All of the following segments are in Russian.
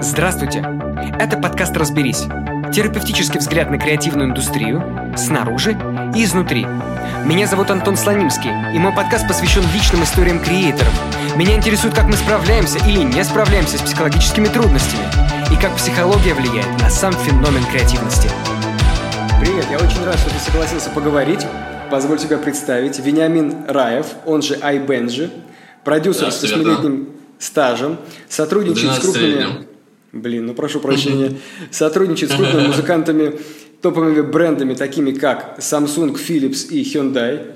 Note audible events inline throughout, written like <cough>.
Здравствуйте! Это подкаст «Разберись». Терапевтический взгляд на креативную индустрию снаружи и изнутри. Меня зовут Антон Слонимский, и мой подкаст посвящен личным историям креаторов. Меня интересует, как мы справляемся или не справляемся с психологическими трудностями, и как психология влияет на сам феномен креативности. Привет, я очень рад, что ты согласился поговорить. Позволь тебя представить. Вениамин Раев, он же iBenji, продюсер с 8-летним стажем, сотрудничает с крупными... Блин, ну прошу прощения. Сотрудничает с крупными <laughs> музыкантами, топовыми брендами, такими как Samsung, Philips и Hyundai.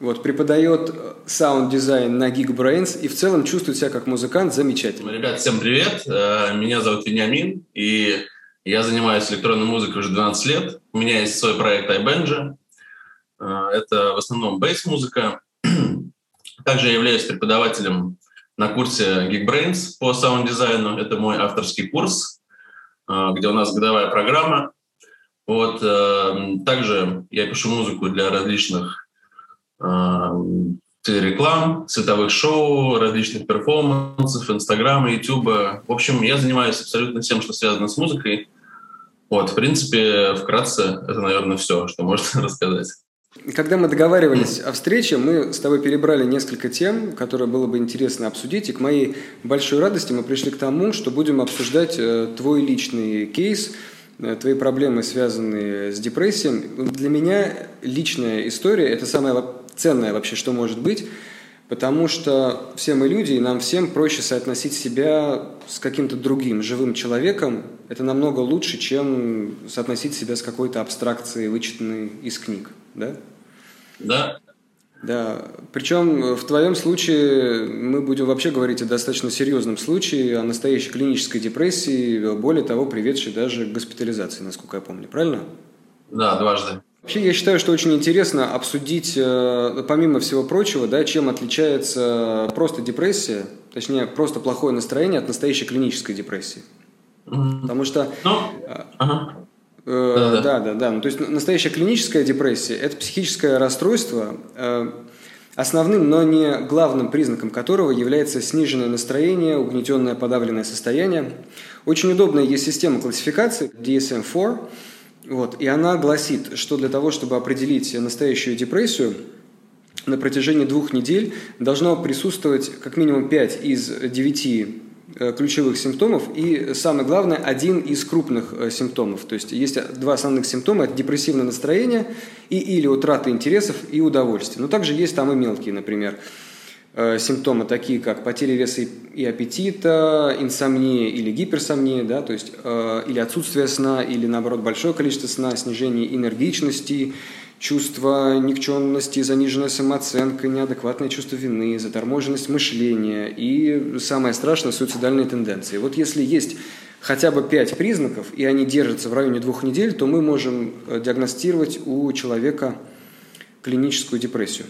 Вот, преподает саунд-дизайн на Geekbrains и в целом чувствует себя как музыкант замечательно. Ребят, всем привет. Э, меня зовут Вениамин, и я занимаюсь электронной музыкой уже 12 лет. У меня есть свой проект iBenja. Э, это в основном бейс-музыка. <clears throat> Также я являюсь преподавателем на курсе Geekbrains по саунд-дизайну. Это мой авторский курс, э, где у нас годовая программа. Вот. Э, также я пишу музыку для различных телереклам, световых шоу, различных перформансов, Инстаграма, Ютуба. В общем, я занимаюсь абсолютно всем, что связано с музыкой. Вот, в принципе, вкратце, это, наверное, все, что можно <laughs> рассказать. Когда мы договаривались о встрече, мы с тобой перебрали несколько тем, которые было бы интересно обсудить. И к моей большой радости мы пришли к тому, что будем обсуждать э, твой личный кейс, э, твои проблемы, связанные с депрессией. Для меня личная история – это самое ценное вообще, что может быть, потому что все мы люди, и нам всем проще соотносить себя с каким-то другим живым человеком. Это намного лучше, чем соотносить себя с какой-то абстракцией, вычитанной из книг да? Да. Да, причем в твоем случае мы будем вообще говорить о достаточно серьезном случае, о настоящей клинической депрессии, более того, приведшей даже к госпитализации, насколько я помню, правильно? Да, дважды. Вообще, я считаю, что очень интересно обсудить, э, помимо всего прочего, да, чем отличается просто депрессия, точнее, просто плохое настроение от настоящей клинической депрессии. Mm-hmm. Потому что... Ну, ага. Э, да, да, да. Ну, то есть настоящая клиническая депрессия – это психическое расстройство, э, основным, но не главным признаком которого является сниженное настроение, угнетенное подавленное состояние. Очень удобная есть система классификации DSM-4, вот, и она гласит, что для того, чтобы определить настоящую депрессию, на протяжении двух недель должно присутствовать как минимум 5 из 9 Э, ключевых симптомов и, самое главное, один из крупных э, симптомов. То есть есть два основных симптома – это депрессивное настроение и или утрата интересов и удовольствия. Но также есть там и мелкие, например, э, симптомы, такие как потеря веса и аппетита, инсомния или гиперсомния, да, то есть, или отсутствие сна, или наоборот большое количество сна, снижение энергичности, чувство никчемности, заниженная самооценка, неадекватное чувство вины, заторможенность мышления и, самое страшное, суицидальные тенденции. Вот если есть хотя бы пять признаков, и они держатся в районе двух недель, то мы можем э, диагностировать у человека клиническую депрессию.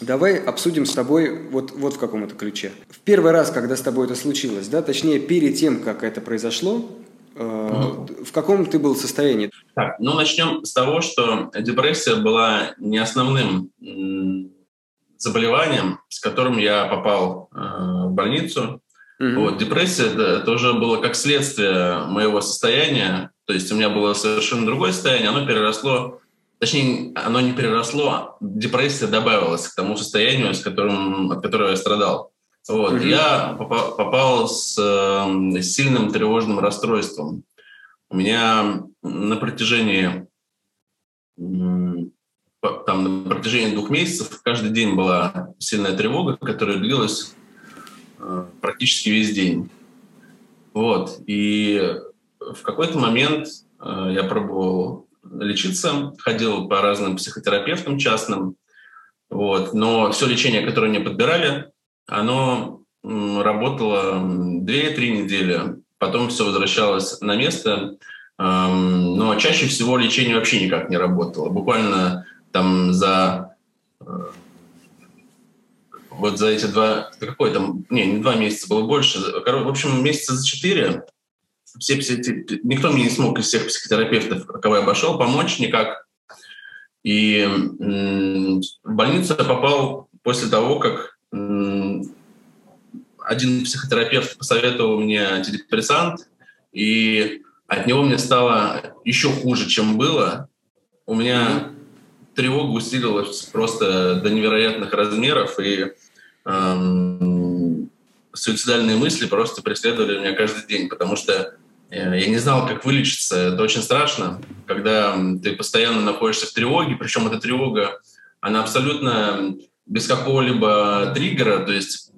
Давай обсудим с тобой вот, вот в каком это ключе. В первый раз, когда с тобой это случилось, да, точнее, перед тем, как это произошло, Угу. В каком ты был состоянии? Так, ну начнем с того, что депрессия была не основным заболеванием, с которым я попал э, в больницу. Угу. Вот, депрессия это, это уже было как следствие моего состояния. То есть у меня было совершенно другое состояние, оно переросло, точнее, оно не переросло, депрессия добавилась к тому состоянию, с которым, от которого я страдал. Вот. Mm-hmm. Я попал, попал с э, сильным тревожным расстройством. У меня на протяжении там, на протяжении двух месяцев каждый день была сильная тревога, которая длилась э, практически весь день. Вот. И в какой-то момент э, я пробовал лечиться, ходил по разным психотерапевтам частным, вот. но все лечение, которое мне подбирали, оно работало 2-3 недели, потом все возвращалось на место, но чаще всего лечение вообще никак не работало. Буквально там за э, вот за эти два, какой там, не, не два месяца, было больше, в общем, месяца за четыре все, никто мне не смог из всех психотерапевтов, кого я обошел, помочь никак. И в больницу я попал после того, как один психотерапевт посоветовал мне антидепрессант, и от него мне стало еще хуже, чем было. У меня тревога усилилась просто до невероятных размеров, и эм, суицидальные мысли просто преследовали меня каждый день, потому что э, я не знал, как вылечиться. Это очень страшно, когда ты постоянно находишься в тревоге, причем эта тревога, она абсолютно без какого-либо триггера, то есть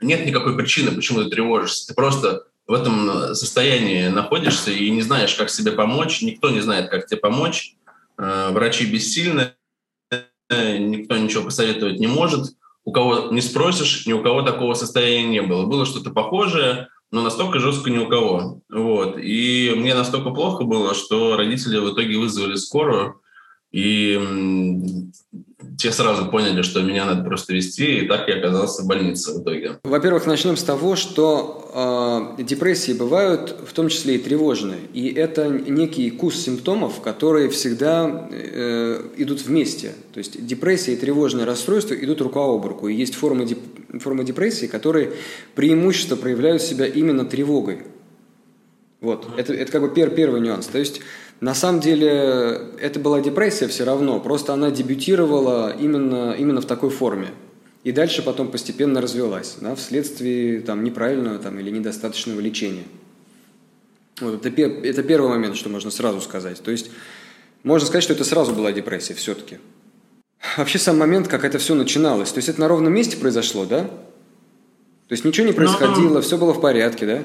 нет никакой причины, почему ты тревожишься. Ты просто в этом состоянии находишься и не знаешь, как себе помочь, никто не знает, как тебе помочь. Э, врачи бессильны, никто ничего посоветовать не может. У кого не спросишь, ни у кого такого состояния не было. Было что-то похожее, но настолько жестко ни у кого. Вот. И мне настолько плохо было, что родители в итоге вызвали скорую, и те сразу поняли, что меня надо просто вести, и так я оказался в больнице в итоге. Во-первых, начнем с того, что э, депрессии бывают в том числе и тревожные. И это некий курс симптомов, которые всегда э, идут вместе. То есть депрессия и тревожное расстройство идут рука об руку. И есть формы, деп... формы депрессии, которые преимущество проявляют себя именно тревогой. Вот, это, это как бы пер, первый нюанс. То есть на самом деле это была депрессия все равно, просто она дебютировала именно, именно в такой форме. И дальше потом постепенно развелась, да, вследствие там, неправильного там, или недостаточного лечения. Вот, это, это первый момент, что можно сразу сказать. То есть можно сказать, что это сразу была депрессия все-таки. Вообще сам момент, как это все начиналось. То есть это на ровном месте произошло, да? То есть ничего не происходило, Но... все было в порядке, да?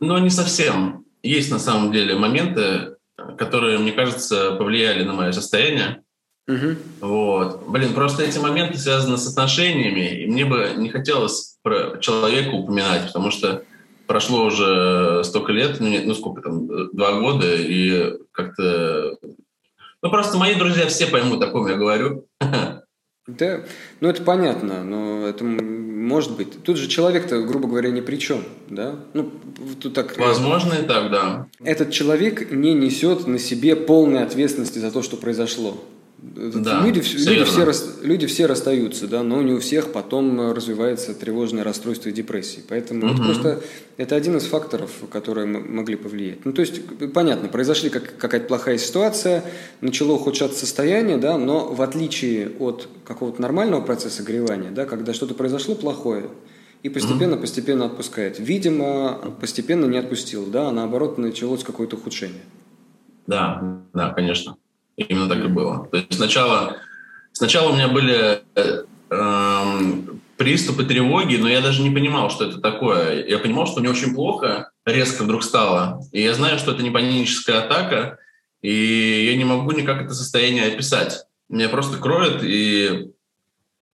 Но не совсем. Есть на самом деле моменты, которые, мне кажется, повлияли на мое состояние. Угу. Вот. Блин, просто эти моменты связаны с отношениями, и мне бы не хотелось про человека упоминать, потому что прошло уже столько лет, ну, ну сколько там, два года, и как-то... Ну, просто мои друзья все поймут, о ком я говорю. <laughs> Да, ну это понятно, но это может быть. Тут же человек-то, грубо говоря, ни при чем, да? Ну, тут так... Возможно и так, да. Этот человек не несет на себе полной ответственности за то, что произошло. Да, люди, все люди, все, люди все расстаются, да, но не у всех потом развивается тревожное расстройство и депрессия. Поэтому угу. это просто это один из факторов, которые могли повлиять. Ну, то есть, понятно, произошли как, какая-то плохая ситуация, начало ухудшаться состояние, да, но в отличие от какого-то нормального процесса горевания, да, когда что-то произошло плохое, и постепенно, угу. постепенно отпускает. Видимо, постепенно не отпустил, да, а наоборот началось какое-то ухудшение. Да, да, конечно. Именно так и было. То есть сначала, сначала у меня были э, эм, приступы тревоги, но я даже не понимал, что это такое. Я понимал, что мне очень плохо, резко вдруг стало. И я знаю, что это не паническая атака, и я не могу никак это состояние описать. Меня просто кроет, и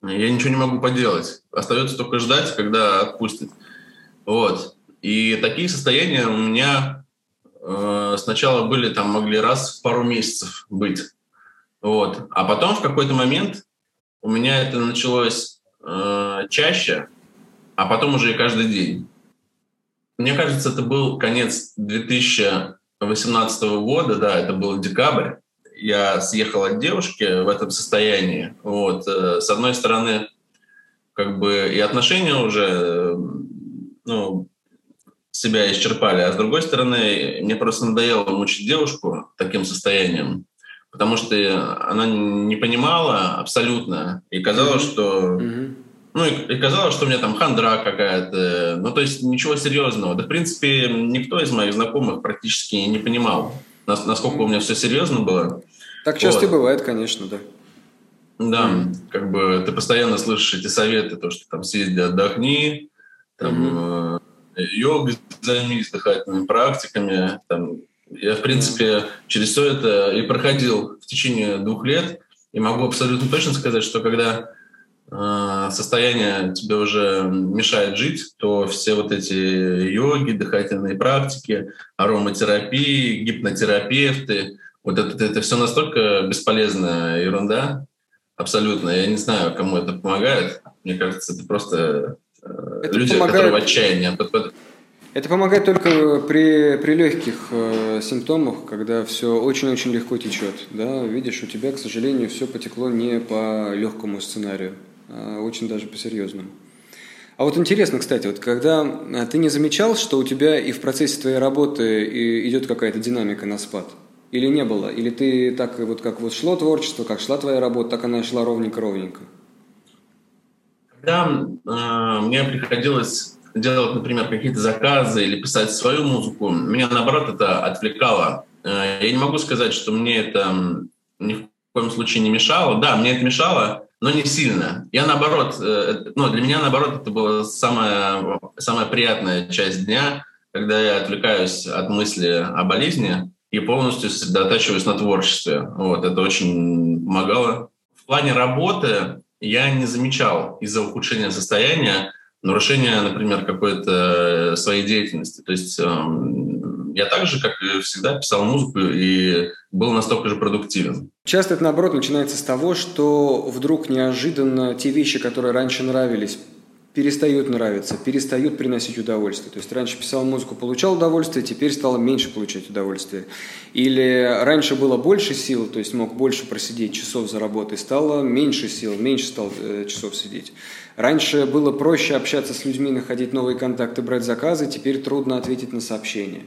я ничего не могу поделать. Остается только ждать, когда отпустит. Вот. И такие состояния у меня сначала были там, могли раз в пару месяцев быть. Вот. А потом в какой-то момент у меня это началось э, чаще, а потом уже и каждый день. Мне кажется, это был конец 2018 года, да, это был декабрь. Я съехал от девушки в этом состоянии. Вот. Э, с одной стороны, как бы и отношения уже э, ну, себя исчерпали. А с другой стороны, мне просто надоело мучить девушку таким состоянием, потому что она не понимала абсолютно и казалось, mm-hmm. что... Mm-hmm. Ну, и, и казалось, что у меня там хандра какая-то. Ну, то есть ничего серьезного. Да, в принципе, никто из моих знакомых практически не понимал, насколько у меня все серьезно было. Так часто вот. и бывает, конечно, да. Да, mm. как бы ты постоянно слышишь эти советы, то, что там съезди, отдохни, там, mm-hmm йогой займись, дыхательными практиками. Там, я, в принципе, через все это и проходил в течение двух лет. И могу абсолютно точно сказать, что когда э, состояние тебе уже мешает жить, то все вот эти йоги, дыхательные практики, ароматерапии, гипнотерапевты, вот это, это все настолько бесполезная ерунда, абсолютно. Я не знаю, кому это помогает. Мне кажется, это просто это люди, помогает... которые в отчаянии. Это помогает только при, при легких э, симптомах, когда все очень-очень легко течет. Да? Видишь, у тебя, к сожалению, все потекло не по легкому сценарию, а очень даже по серьезному. А вот интересно, кстати, вот когда а, ты не замечал, что у тебя и в процессе твоей работы идет какая-то динамика на спад? Или не было? Или ты так вот как вот шло творчество, как шла твоя работа, так она и шла ровненько-ровненько? Когда э, мне приходилось делать, например, какие-то заказы или писать свою музыку, меня наоборот это отвлекало. Э, я не могу сказать, что мне это ни в коем случае не мешало. Да, мне это мешало, но не сильно. Я наоборот, э, ну, для меня наоборот это была самая, самая приятная часть дня, когда я отвлекаюсь от мысли о болезни и полностью сосредотачиваюсь на творчестве. Вот, это очень помогало. В плане работы я не замечал из-за ухудшения состояния нарушения, например, какой-то своей деятельности. То есть эм, я так же, как и всегда, писал музыку и был настолько же продуктивен. Часто это, наоборот, начинается с того, что вдруг неожиданно те вещи, которые раньше нравились, перестают нравиться, перестают приносить удовольствие. То есть раньше писал музыку, получал удовольствие, теперь стало меньше получать удовольствие. Или раньше было больше сил, то есть мог больше просидеть часов за работой, стало меньше сил, меньше стал э, часов сидеть. Раньше было проще общаться с людьми, находить новые контакты, брать заказы, теперь трудно ответить на сообщения.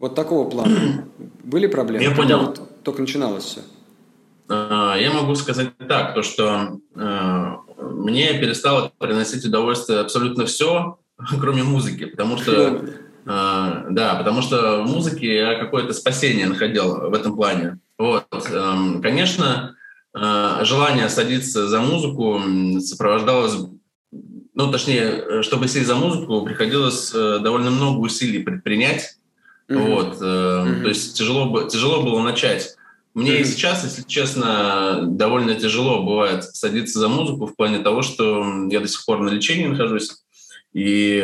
Вот такого плана. Были проблемы? Я понял. Только начиналось все. А, я могу сказать так, то что э, мне перестало приносить удовольствие абсолютно все, <laughs> кроме музыки, потому что э, да, потому что в музыке я какое-то спасение находил в этом плане. Вот, эм, конечно, э, желание садиться за музыку сопровождалось, ну, точнее, чтобы сесть за музыку, приходилось довольно много усилий предпринять. Mm-hmm. Вот, mm-hmm. то есть тяжело, тяжело было начать. Мне и сейчас, если честно, довольно тяжело бывает садиться за музыку в плане того, что я до сих пор на лечении нахожусь. И,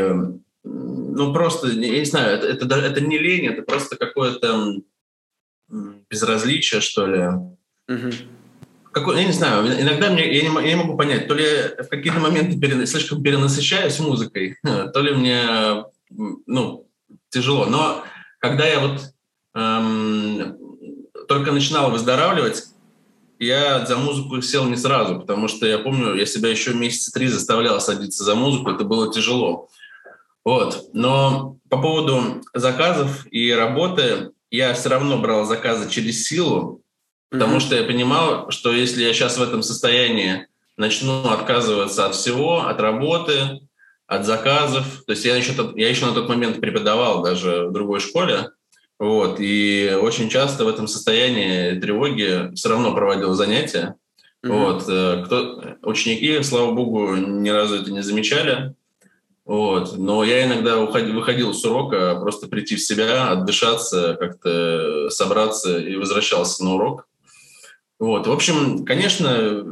ну, просто, я не знаю, это, это, это не лень, это просто какое-то безразличие, что ли. Угу. Какой, я не знаю, иногда мне, я, не, я не могу понять, то ли в какие-то моменты пере, слишком перенасыщаюсь музыкой, <laughs> то ли мне, ну, тяжело. Но когда я вот эм, только начинал выздоравливать, я за музыку сел не сразу, потому что я помню, я себя еще месяца три заставлял садиться за музыку, это было тяжело. Вот. Но по поводу заказов и работы, я все равно брал заказы через силу, потому mm-hmm. что я понимал, что если я сейчас в этом состоянии начну отказываться от всего, от работы, от заказов, то есть я еще, я еще на тот момент преподавал даже в другой школе, вот, и очень часто в этом состоянии тревоги все равно проводил занятия. Mm-hmm. Вот, э, кто, ученики, слава богу, ни разу это не замечали. Вот, но я иногда уходил, выходил с урока, просто прийти в себя, отдышаться, как-то собраться и возвращался на урок. Вот, в общем, конечно,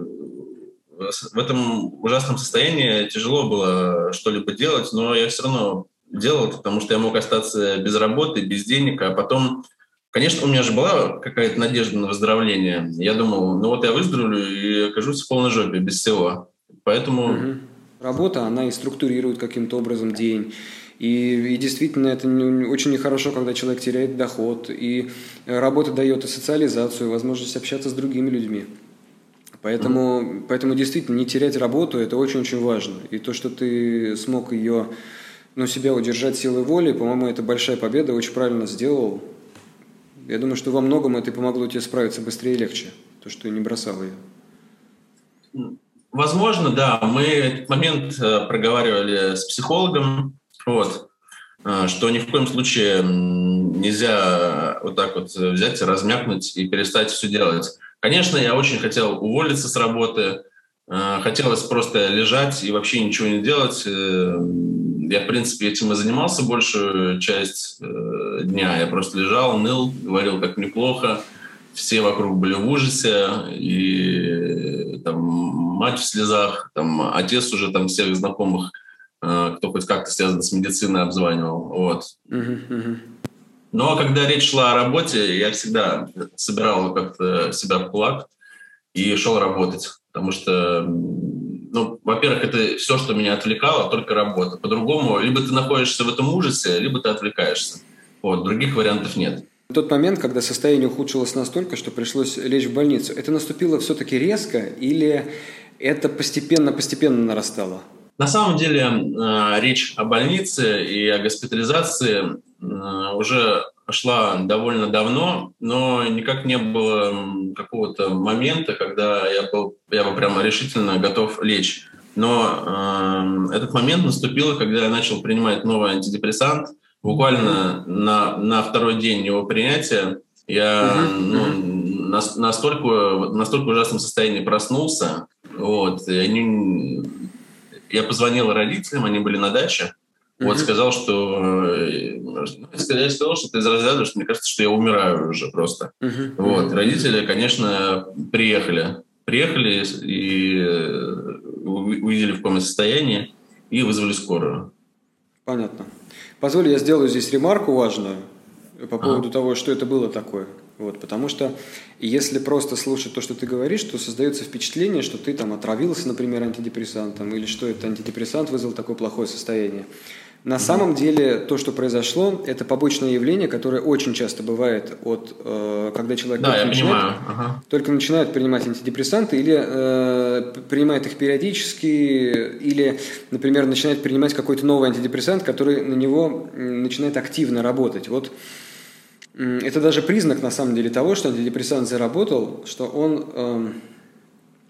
в этом ужасном состоянии тяжело было что-либо делать, но я все равно делал, потому что я мог остаться без работы, без денег, а потом, конечно, у меня же была какая-то надежда на выздоровление. Я думал, ну вот я выздоровлю и окажусь в полной жопе, без всего. Поэтому... Угу. Работа, она и структурирует каким-то образом день. И, и действительно, это не, очень нехорошо, когда человек теряет доход. И работа дает и социализацию, и возможность общаться с другими людьми. Поэтому, mm поэтому действительно не терять работу – это очень-очень важно. И то, что ты смог ее но себя удержать силой воли, по-моему, это большая победа, очень правильно сделал. Я думаю, что во многом это помогло тебе справиться быстрее и легче, то, что ты не бросал ее. Возможно, да. Мы этот момент э, проговаривали с психологом, вот, э, что ни в коем случае нельзя вот так вот взять, размякнуть и перестать все делать. Конечно, я очень хотел уволиться с работы, э, хотелось просто лежать и вообще ничего не делать, я, в принципе, этим и занимался большую часть э, дня. Я просто лежал, ныл, говорил, как неплохо. Все вокруг были в ужасе, и там мать в слезах, там отец уже там всех знакомых, э, кто хоть как-то связан с медициной, обзванивал. Вот. Но когда речь шла о работе, я всегда собирал как-то себя в кулак и шел работать, потому что ну, во-первых, это все, что меня отвлекало, только работа. По-другому, либо ты находишься в этом ужасе, либо ты отвлекаешься. Вот, других вариантов нет. В тот момент, когда состояние ухудшилось настолько, что пришлось лечь в больницу, это наступило все-таки резко или это постепенно-постепенно нарастало? На самом деле э, речь о больнице и о госпитализации э, уже шла довольно давно, но никак не было какого-то момента, когда я был, я был прямо решительно готов лечь. Но э, этот момент наступил, когда я начал принимать новый антидепрессант. Буквально на, на второй день его принятия я ну, на, настолько, настолько ужасном состоянии проснулся. Вот, и они, я позвонил родителям, они были на даче. Вот сказал, что э, я сказал, что это из разряда, что мне кажется, что я умираю уже просто. Вот родители, конечно, приехали, приехали и э, увидели в каком состоянии и вызвали скорую. Понятно. Позволь, я сделаю здесь ремарку важную по поводу а. того, что это было такое. Вот, потому что если просто слушать то, что ты говоришь, то создается впечатление, что ты там отравился, например, антидепрессантом, или что это антидепрессант вызвал такое плохое состояние. На самом деле то, что произошло, это побочное явление, которое очень часто бывает от, э, когда человек да, только, начинает, ага. только начинает принимать антидепрессанты или э, принимает их периодически, или, например, начинает принимать какой-то новый антидепрессант, который на него начинает активно работать. Вот э, это даже признак на самом деле того, что антидепрессант заработал, что он э,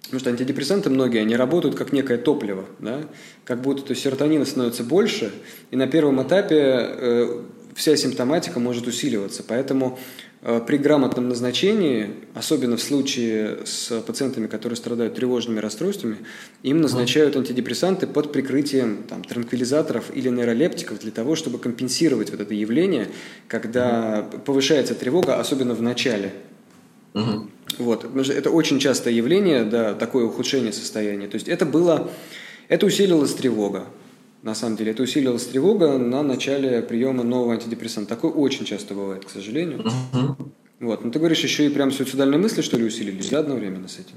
Потому что антидепрессанты многие, они работают как некое топливо, да? как будто то серотонина становится больше, и на первом этапе э, вся симптоматика может усиливаться. Поэтому э, при грамотном назначении, особенно в случае с пациентами, которые страдают тревожными расстройствами, им назначают антидепрессанты под прикрытием там, транквилизаторов или нейролептиков для того, чтобы компенсировать вот это явление, когда повышается тревога, особенно в начале. Угу. Вот. Это очень частое явление, да, такое ухудшение состояния. То есть это было, это усилилась тревога. На самом деле, это усилилась тревога на начале приема нового антидепрессанта. Такое очень часто бывает, к сожалению. Вот. Но ты говоришь, еще и прям суицидальные мысли, что ли, усилились, да, одновременно с этим?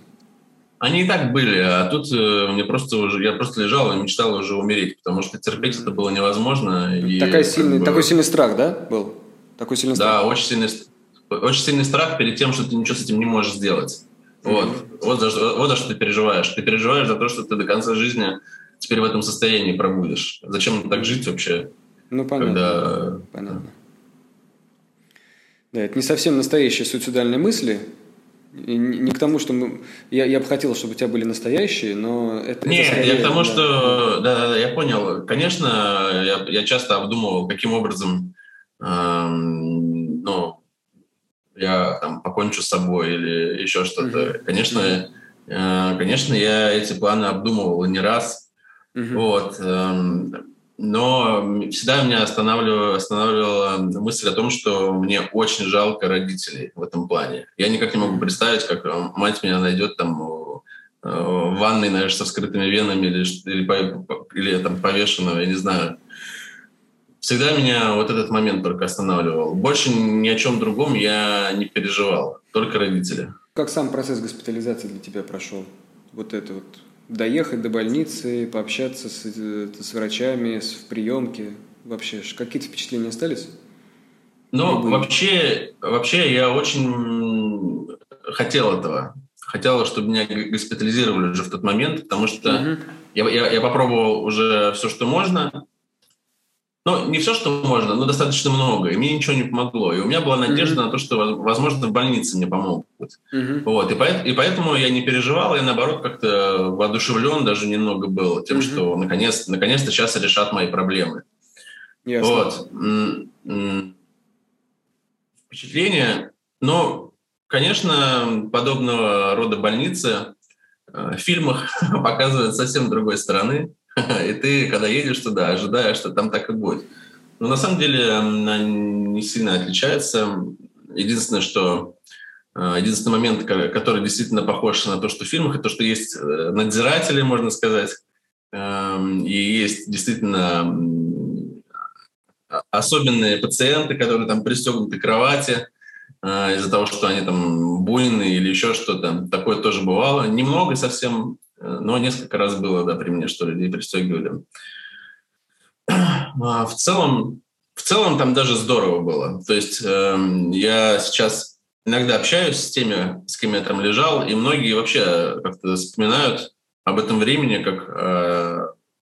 Они и так были, а тут э, мне просто уже, я просто лежал и мечтал уже умереть, потому что терпеть это было невозможно. И, Такая сильный, бы... Такой сильный страх, да, был? Такой сильный страх? Да, очень сильный, очень сильный страх перед тем, что ты ничего с этим не можешь сделать. Вот. Mm-hmm. Вот, за, вот за что ты переживаешь. Ты переживаешь за то, что ты до конца жизни теперь в этом состоянии пробудешь. Зачем так жить вообще? Ну, понятно. Когда... Понятно. Да, это не совсем настоящие суицидальные мысли. И не к тому, что мы... Я, я бы хотел, чтобы у тебя были настоящие, но это... Нет, это скорее, я к тому, да. что... Да, да, да, я понял. Конечно, я, я часто обдумывал, каким образом эм, я там покончу с собой или еще что-то. Mm-hmm. Конечно, mm-hmm. конечно, я эти планы обдумывал не раз. Mm-hmm. Вот. Эм, но всегда меня останавливала, останавливала мысль о том, что мне очень жалко родителей в этом плане. Я никак не могу представить, как мать меня найдет там э, в ванной, наверное, со вскрытыми венами или, или, или там повешенного, я не знаю. Всегда меня вот этот момент только останавливал. Больше ни о чем другом я не переживал, только родители. Как сам процесс госпитализации для тебя прошел? Вот это вот доехать до больницы, пообщаться с, с врачами, с, в приемке. Вообще, какие-то впечатления остались? Ну, вообще, вообще я очень хотел этого. Хотел, чтобы меня госпитализировали уже в тот момент, потому что угу. я, я, я попробовал уже все, что можно, ну, не все, что можно, но достаточно много. И мне ничего не помогло. И у меня была надежда mm-hmm. на то, что, возможно, в больнице мне помогут. Mm-hmm. Вот. И, поэтому, и поэтому я не переживал, я, наоборот, как-то воодушевлен даже немного был тем, mm-hmm. что наконец, наконец-то сейчас решат мои проблемы. Yes. Вот. Впечатление. Но, конечно, подобного рода больницы э, в фильмах <laughs> показывают совсем другой стороны. <laughs> И ты, когда едешь туда, ожидаешь, что там так и будет. Но на самом деле она не сильно отличается. Единственное, что э, Единственный момент, который действительно похож на то, что в фильмах, это то, что есть э, надзиратели, можно сказать, эм, и есть действительно особенные пациенты, которые там пристегнуты к кровати э, из-за того, что они там буйные или еще что-то. Такое тоже бывало. Немного совсем, Но несколько раз было, да, при мне, что людей пристегивали. А в целом, в целом там даже здорово было. То есть э, я сейчас иногда общаюсь с теми, с кем я там лежал, и многие вообще как-то вспоминают об этом времени как э,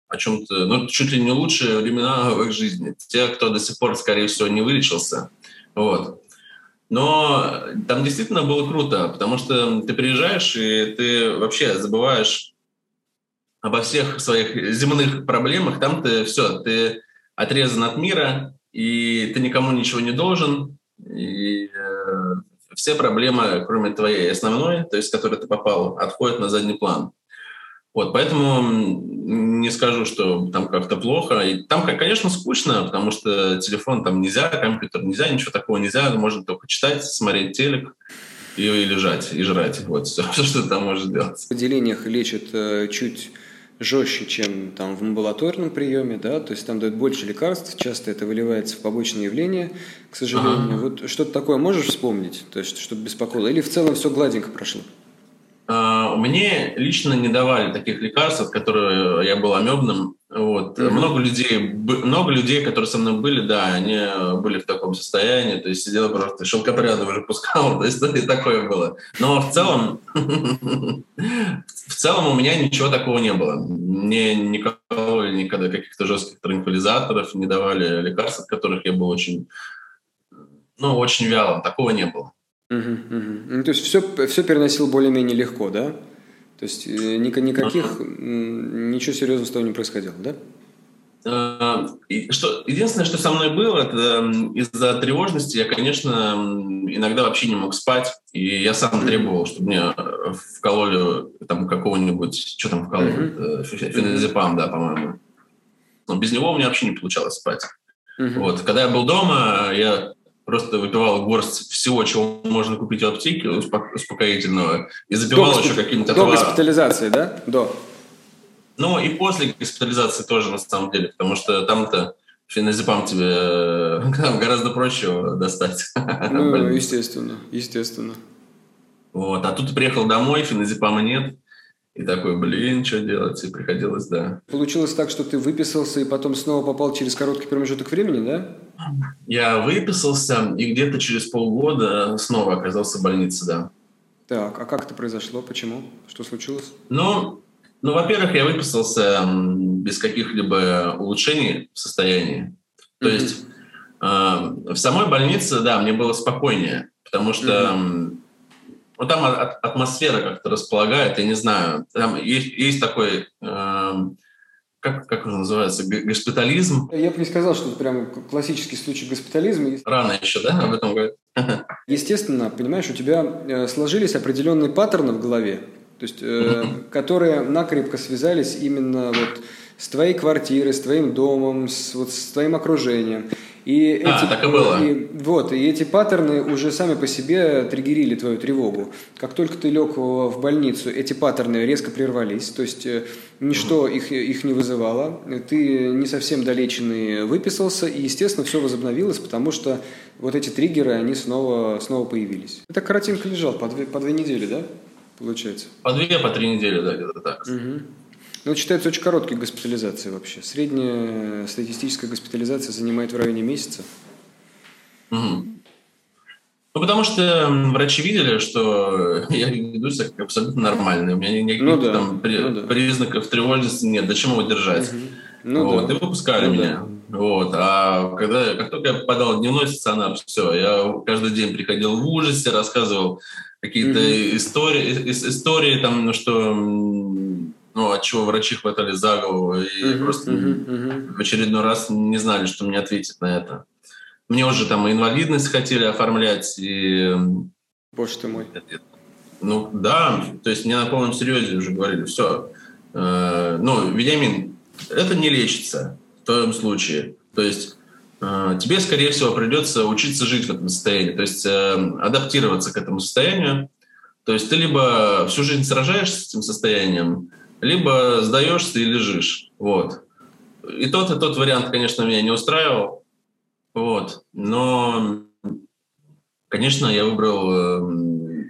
о чем-то, ну, чуть ли не лучшие времена <laughs> в их жизни. Те, кто до сих пор, скорее всего, не вылечился. Вот. Но там действительно было круто, потому что ты приезжаешь, и ты вообще забываешь обо всех своих земных проблемах. Там ты все, ты отрезан от мира, и ты никому ничего не должен. И э, все проблемы, кроме твоей основной, то есть, в которой ты попал, отходят на задний план. Вот, поэтому не скажу, что там как-то плохо. И там, конечно, скучно, потому что телефон там нельзя, компьютер нельзя, ничего такого нельзя. Можно только читать, смотреть телек и, и лежать, и жрать. Вот все, <laughs> что ты там можешь делать. В отделениях лечат э, чуть жестче, чем там в амбулаторном приеме, да, то есть там дают больше лекарств, часто это выливается в побочные явления, к сожалению. Ага. Вот что-то такое можешь вспомнить, то есть чтобы беспокоило, или в целом все гладенько прошло? А, мне лично не давали таких лекарств, от которых я был амебным. Вот. Mm-hmm. Много людей, много людей, которые со мной были, да, они были в таком состоянии, то есть сидел просто шелкопряды уже пускал, <laughs> то есть и такое было. Но в целом, <laughs> в целом у меня ничего такого не было. Мне никого, никогда каких-то жестких транквилизаторов не давали лекарств, от которых я был очень, ну, очень вялым. Такого не было. Угу, угу. Ну, то есть все, все переносил более-менее легко, да? То есть э, никаких, ничего серьезного с тобой не происходило, да? А, что, единственное, что со мной было, это из-за тревожности я, конечно, иногда вообще не мог спать, и я сам требовал, чтобы мне вкололи там какого-нибудь, что там вкололи, mm-hmm. феназепам, да, по-моему. Но без него у меня вообще не получалось спать. Mm-hmm. Вот. Когда я был дома, я просто выпивал горсть всего, чего можно купить в аптеке, успокоительного, и запивал до еще каким-то... До госпитализации, да? До. Ну, и после госпитализации тоже, на самом деле, потому что там-то феназепам тебе <laughs> там гораздо проще достать. <laughs> Ну, естественно, естественно. Вот, а тут приехал домой, феназепама нет, и такой, блин, что делать? И приходилось, да. Получилось так, что ты выписался и потом снова попал через короткий промежуток времени, да? Я выписался и где-то через полгода снова оказался в больнице, да. Так, а как это произошло? Почему? Что случилось? Ну, ну во-первых, я выписался без каких-либо улучшений в состоянии. То mm-hmm. есть э, в самой больнице, да, мне было спокойнее, потому что mm-hmm ну, там атмосфера как-то располагает, я не знаю. Там есть, есть такой, э, как, как он называется, госпитализм. Я бы не сказал, что это прям классический случай госпитализма. Рано еще, да, об этом говорить? <laughs> Естественно, понимаешь, у тебя э, сложились определенные паттерны в голове, то есть, э, которые накрепко связались именно вот с твоей квартирой, с твоим домом, с, вот, с твоим окружением. И а, эти, так и было. И, вот, и эти паттерны уже сами по себе триггерили твою тревогу. Как только ты лег в больницу, эти паттерны резко прервались, то есть э, ничто угу. их, их не вызывало, ты не совсем долеченный выписался, и, естественно, все возобновилось, потому что вот эти триггеры, они снова, снова появились. Так коротенько лежал, по две, по две недели, да, получается? По две, по три недели, да, где-то так. Угу. Ну, считается очень короткой госпитализацией вообще. Средняя статистическая госпитализация занимает в районе месяца. Угу. Ну, потому что врачи видели, что <laughs> я веду себя абсолютно нормальный. У меня никаких ну, да. там при, ну, да. признаков тревожности нет. Зачем его держать? Угу. Ну, вот, да. И выпускали ну, меня. Да. Вот. А когда, как только я попадал в дневной стационар, все, я каждый день приходил в ужасе, рассказывал какие-то угу. истории, истории там, ну, что ну, от чего врачи хватали за голову и uh-huh, просто uh-huh, uh-huh. в очередной раз не знали, что мне ответить на это. Мне уже там инвалидность хотели оформлять. И... Боже ты мой. Ну да, то есть мне на полном серьезе уже говорили, все, э, ну, Вениамин, это не лечится в твоем случае. То есть э, тебе, скорее всего, придется учиться жить в этом состоянии, то есть э, адаптироваться к этому состоянию. То есть ты либо всю жизнь сражаешься с этим состоянием, либо сдаешься и лежишь. Вот. И тот, и тот вариант, конечно, меня не устраивал. Вот. Но, конечно, я выбрал э,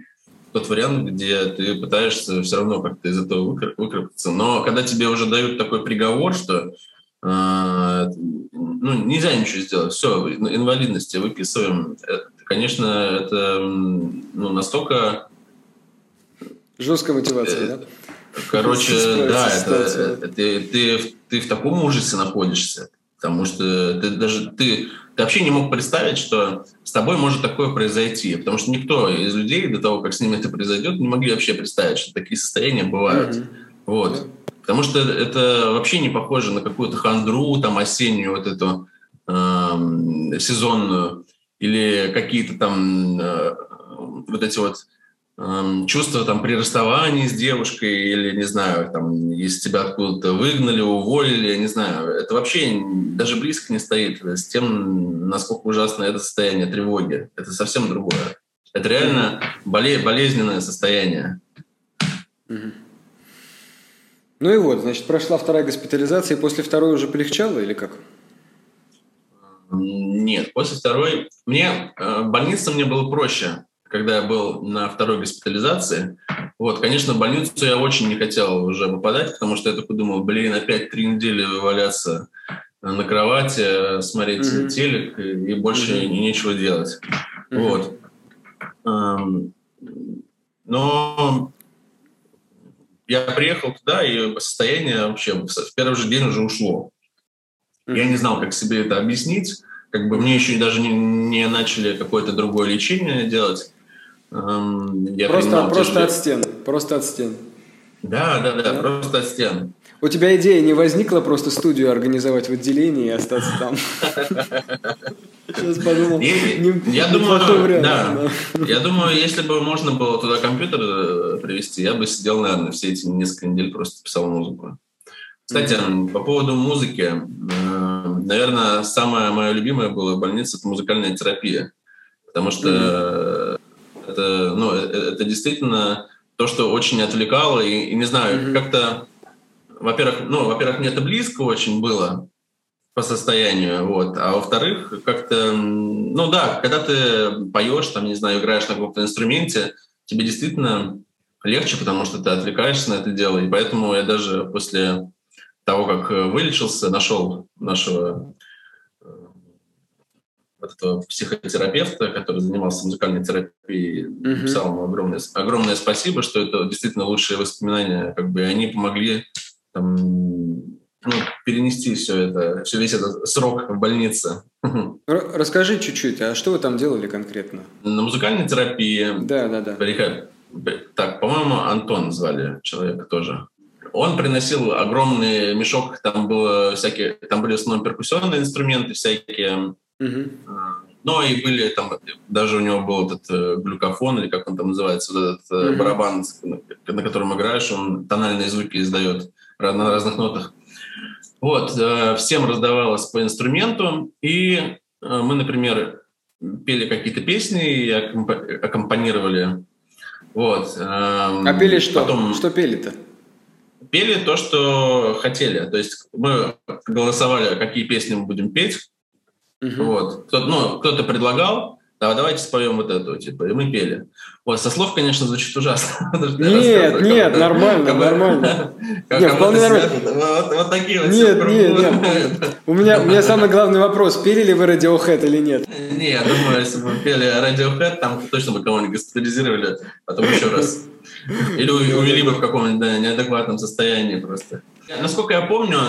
тот вариант, где ты пытаешься все равно как-то из этого выкарабкаться. Но когда тебе уже дают такой приговор, что э, ну, нельзя ничего сделать, все, инвалидности выписываем, это, конечно, это ну, настолько... Жесткая мотивация, э, да? Короче, да, это, ты, ты, ты в таком ужасе находишься, потому что ты даже ты, ты вообще не мог представить, что с тобой может такое произойти, потому что никто из людей до того, как с ними это произойдет, не могли вообще представить, что такие состояния бывают. Mm-hmm. Вот. Потому что это вообще не похоже на какую-то хандру, там осеннюю вот эту э, сезонную, или какие-то там э, вот эти вот э, чувства там при расставании с девушкой, или, не знаю, там, если тебя откуда-то выгнали, уволили, не знаю. Это вообще даже близко не стоит с тем, насколько ужасно это состояние тревоги. Это совсем другое. Это реально боле- болезненное состояние. Ну и вот, значит, прошла вторая госпитализация, и после второй уже полегчало или как? Нет, после второй... Мне э, в больнице мне было проще, когда я был на второй госпитализации. Вот, конечно, в больницу я очень не хотел уже попадать, потому что я только думал, блин, опять три недели валяться на кровати, смотреть mm-hmm. телек и больше mm-hmm. нечего делать. Mm-hmm. Вот. Но я приехал туда, и состояние вообще в первый же день уже ушло. Я не знал, как себе это объяснить. Как бы мне еще даже не, не начали какое-то другое лечение делать. Эм, я просто просто от стен. Просто от стен. Да, да, да, да, просто от стен. У тебя идея не возникла просто студию организовать в отделении и остаться там? Сейчас подумал. Я думаю, да. Я думаю, если бы можно было туда компьютер э, привести, я бы сидел, наверное, все эти несколько недель просто писал музыку. Кстати, по поводу музыки, э, наверное, самое мое любимое было в больнице это музыкальная терапия, потому что это, ну, э, это действительно то, что очень отвлекало. И, и не знаю, как-то во-первых, ну, во-первых, мне это близко очень было по состоянию, вот, а во-вторых, как-то, ну да, когда ты поешь, там, не знаю, играешь на каком-то инструменте, тебе действительно легче, потому что ты отвлекаешься на это дело, и поэтому я даже после того, как вылечился, нашел нашего э, вот этого психотерапевта, который занимался музыкальной терапией, mm-hmm. написал ему огромное, огромное спасибо, что это действительно лучшие воспоминания, как бы они помогли там, ну, перенести все это, все весь этот срок в больнице. <laughs> Расскажи чуть-чуть, а что вы там делали конкретно? На музыкальной терапии. Да, да, да. Так, по-моему, Антон звали человека тоже. Он приносил огромный мешок, там было всякие, там были в основном перкуссионные инструменты всякие, угу. но и были там, даже у него был этот э, глюкофон, или как он там называется, вот этот угу. барабан, на котором играешь, он тональные звуки издает на разных нотах. Вот, э, всем раздавалось по инструменту, и э, мы, например, пели какие-то песни и аккомпанировали. Вот. Эм, а пели что? Потом... Что пели-то? Пели то, что хотели. То есть мы голосовали, какие песни мы будем петь. Угу. Вот. Кто-то, ну, кто-то предлагал, да, давайте споем вот эту, типа, и мы пели. Вот, со слов, конечно, звучит ужасно. <laughs> Нет, нет, нормально, нормально. <laughs> Нет, вполне нормально. Вот такие вот Нет, нет, нет. У меня, у меня <laughs> самый главный вопрос, пели ли вы Radiohead или нет? Не, я думаю, если бы пели Radiohead, там точно бы кого-нибудь госпитализировали, потом еще раз. Или увели бы в каком-нибудь неадекватном состоянии просто. Насколько я помню,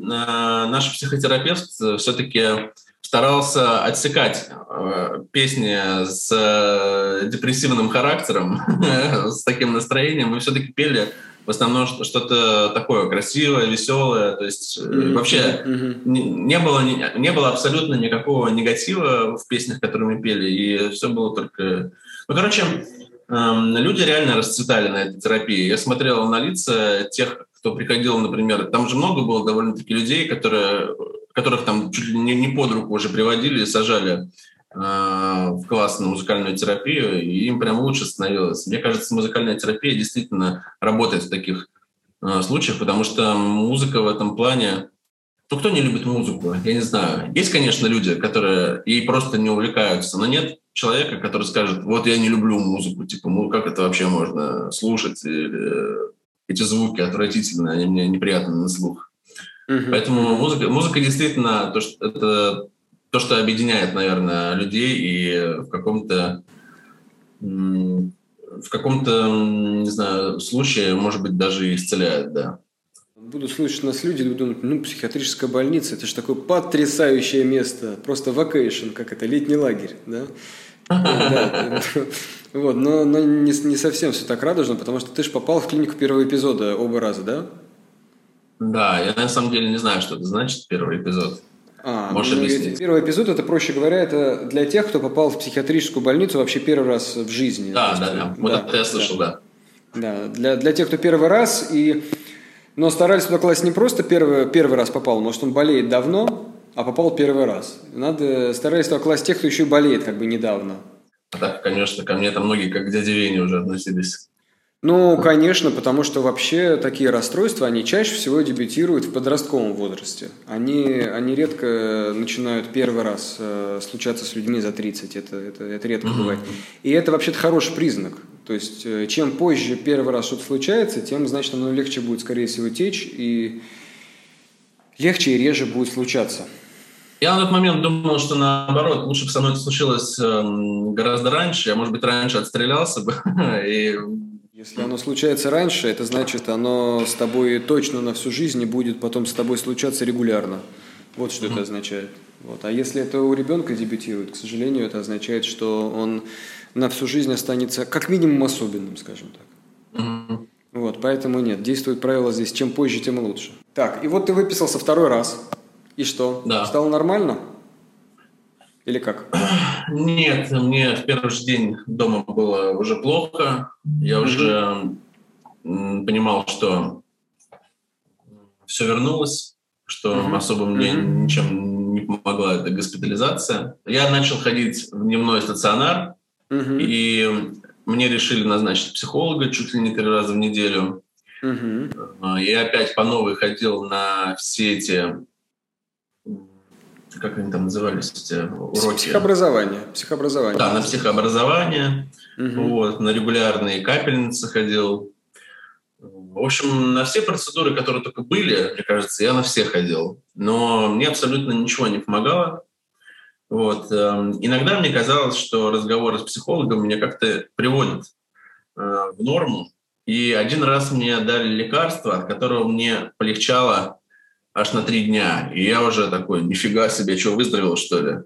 наш психотерапевт все-таки старался отсекать э, песни с э, депрессивным характером, <laughs> с таким настроением. Мы все-таки пели в основном что-то такое красивое, веселое. То есть mm-hmm. вообще mm-hmm. Не, не, было, не, не было абсолютно никакого негатива в песнях, которые мы пели. И все было только... Ну, короче, эм, люди реально расцветали на этой терапии. Я смотрел на лица тех, кто приходил, например, там же много было довольно-таки людей, которые которых там чуть ли не, не под руку уже приводили и сажали э, в класс на музыкальную терапию, и им прям лучше становилось. Мне кажется, музыкальная терапия действительно работает в таких э, случаях, потому что музыка в этом плане... Ну, кто не любит музыку? Я не знаю. Есть, конечно, люди, которые ей просто не увлекаются, но нет человека, который скажет, вот я не люблю музыку, типа, ну как это вообще можно слушать? Или, эти звуки отвратительные, они мне неприятны на слух. Угу. Поэтому музыка, музыка действительно то, что, это то, что объединяет, наверное, людей и в каком-то в каком-то, не знаю, случае, может быть, даже исцеляет, да. Будут слушать нас люди и думать, ну, психиатрическая больница, это же такое потрясающее место, просто вакейшн, как это, летний лагерь, да? <laughs> Вот, но, но не, не совсем все так радужно, потому что ты же попал в клинику первого эпизода оба раза, да? Да, я на самом деле не знаю, что это значит первый эпизод. А, Можешь ну, объяснить? Первый эпизод, это, проще говоря, это для тех, кто попал в психиатрическую больницу вообще первый раз в жизни. Да, да, да. Вот да, это я слышал, да. Да, да. Для, для тех, кто первый раз, и... но старались туда класть не просто первый, первый раз попал, может, он болеет давно, а попал первый раз. Надо старались туда класть тех, кто еще и болеет как бы недавно. А так, конечно, ко мне там многие как к дяде Вене уже относились. Ну, конечно, потому что вообще такие расстройства, они чаще всего дебютируют в подростковом возрасте. Они, они редко начинают первый раз э, случаться с людьми за 30, это, это, это редко mm-hmm. бывает. И это вообще-то хороший признак. То есть, э, чем позже первый раз что-то случается, тем, значит, оно легче будет, скорее всего, течь, и легче и реже будет случаться. Я на тот момент думал, что наоборот, лучше бы со мной это случилось э, гораздо раньше, я, может быть, раньше отстрелялся бы <laughs> и если оно случается раньше, это значит, оно с тобой точно на всю жизнь и будет потом с тобой случаться регулярно. Вот что mm-hmm. это означает. Вот. А если это у ребенка дебютирует, к сожалению, это означает, что он на всю жизнь останется как минимум особенным, скажем так. Mm-hmm. Вот, поэтому нет, действует правило здесь, чем позже, тем лучше. Так, и вот ты выписался второй раз. И что? Да. Стало нормально? Или как? Нет, мне в первый же день дома было уже плохо. Я уже понимал, что все вернулось, что mm-hmm. особо мне mm-hmm. ничем не помогла эта госпитализация. Я начал ходить в дневной стационар, mm-hmm. и мне решили назначить психолога чуть ли не три раза в неделю. Mm-hmm. Я опять по новой ходил на все эти как они там назывались, эти уроки? Психообразование. Психообразование. Да, на психообразование. Угу. Вот, на регулярные капельницы ходил. В общем, на все процедуры, которые только были, мне кажется, я на все ходил. Но мне абсолютно ничего не помогало. Вот. Эм, иногда мне казалось, что разговоры с психологом меня как-то приводят э, в норму. И один раз мне дали лекарство, от которого мне полегчало аж на три дня. И я уже такой, нифига себе, что, выздоровел, что ли?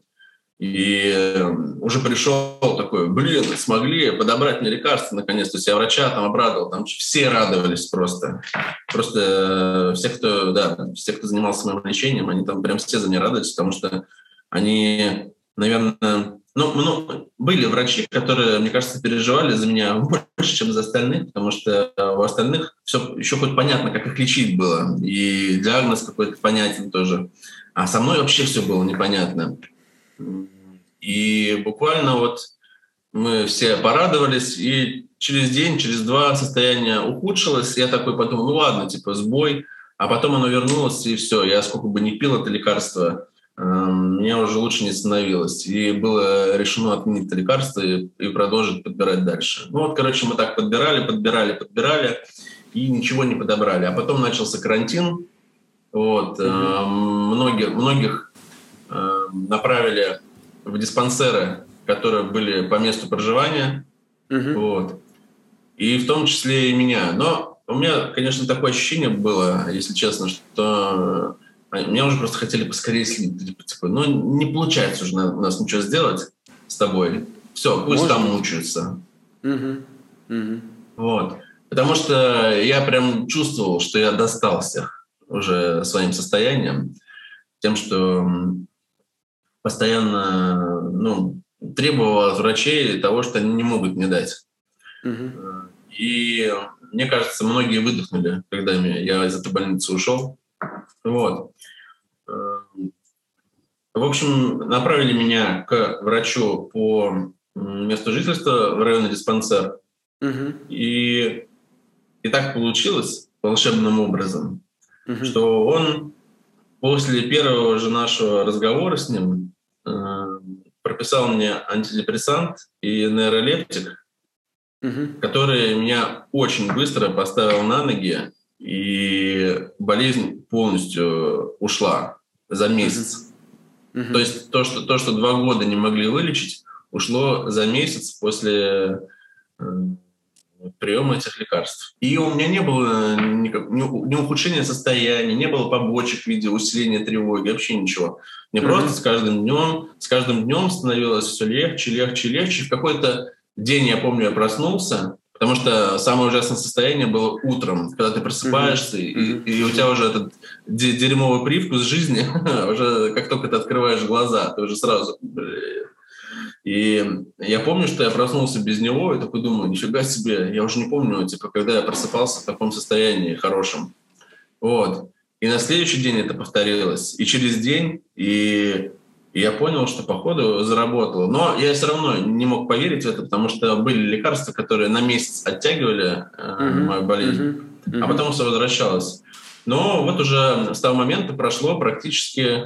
И эм, уже пришел такой, блин, смогли подобрать мне лекарства наконец. То есть я врача там обрадовал, там все радовались просто. Просто э, все, кто, да, все, кто занимался моим лечением, они там прям все за меня радовались, потому что они, наверное, ну, ну, были врачи, которые, мне кажется, переживали за меня больше, чем за остальных, потому что у остальных все еще хоть понятно, как их лечить было, и диагноз какой-то понятен тоже. А со мной вообще все было непонятно. И буквально вот мы все порадовались, и через день, через два состояние ухудшилось. Я такой подумал, ну ладно, типа сбой, а потом оно вернулось, и все. Я сколько бы не пил это лекарство, мне уже лучше не становилось. И было решено отменить это лекарство и, и продолжить подбирать дальше. Ну вот, короче, мы так подбирали, подбирали, подбирали, и ничего не подобрали. А потом начался карантин. Вот, mm-hmm. многих, многих эм, направили в диспансеры, которые были по месту проживания. Mm-hmm. Вот. И в том числе и меня. Но у меня, конечно, такое ощущение было, если честно, что меня уже просто хотели поскорее слить. Типа, типа, ну, не получается уже у нас ничего сделать с тобой. Все, пусть Может? там мучаются. Угу. Угу. Вот. Потому что я прям чувствовал, что я достал всех уже своим состоянием, тем, что постоянно ну, требовал от врачей того, что они не могут мне дать. Угу. И мне кажется, многие выдохнули, когда я из этой больницы ушел. Вот. Эм, в общем, направили меня к врачу по месту жительства в районный диспансер. Угу. И, и так получилось волшебным образом, угу. что он после первого же нашего разговора с ним э, прописал мне антидепрессант и нейролептик, угу. который меня очень быстро поставил на ноги и болезнь полностью ушла за месяц. Mm-hmm. То есть то что, то, что два года не могли вылечить, ушло за месяц после, э, приема этих лекарств. И у меня не было ни, ни ухудшения состояния, не было побочек в виде усиления тревоги, вообще ничего. Мне mm-hmm. просто с каждым днем, с каждым днем становилось все легче, легче, легче. В какой-то день, я помню, я проснулся, потому что самое ужасное состояние было утром, когда ты просыпаешься, mm-hmm. и, и у тебя уже этот дерьмовый привкус жизни, <laughs> уже как только ты открываешь глаза, ты уже сразу... И я помню, что я проснулся без него, и такой думаю, нифига себе, я уже не помню, типа, когда я просыпался в таком состоянии хорошем. Вот. И на следующий день это повторилось. И через день, и, и я понял, что, походу, заработало. Но я все равно не мог поверить в это, потому что были лекарства, которые на месяц оттягивали э, мою болезнь, mm-hmm. Mm-hmm. а потом все возвращалось. Но вот уже с того момента прошло практически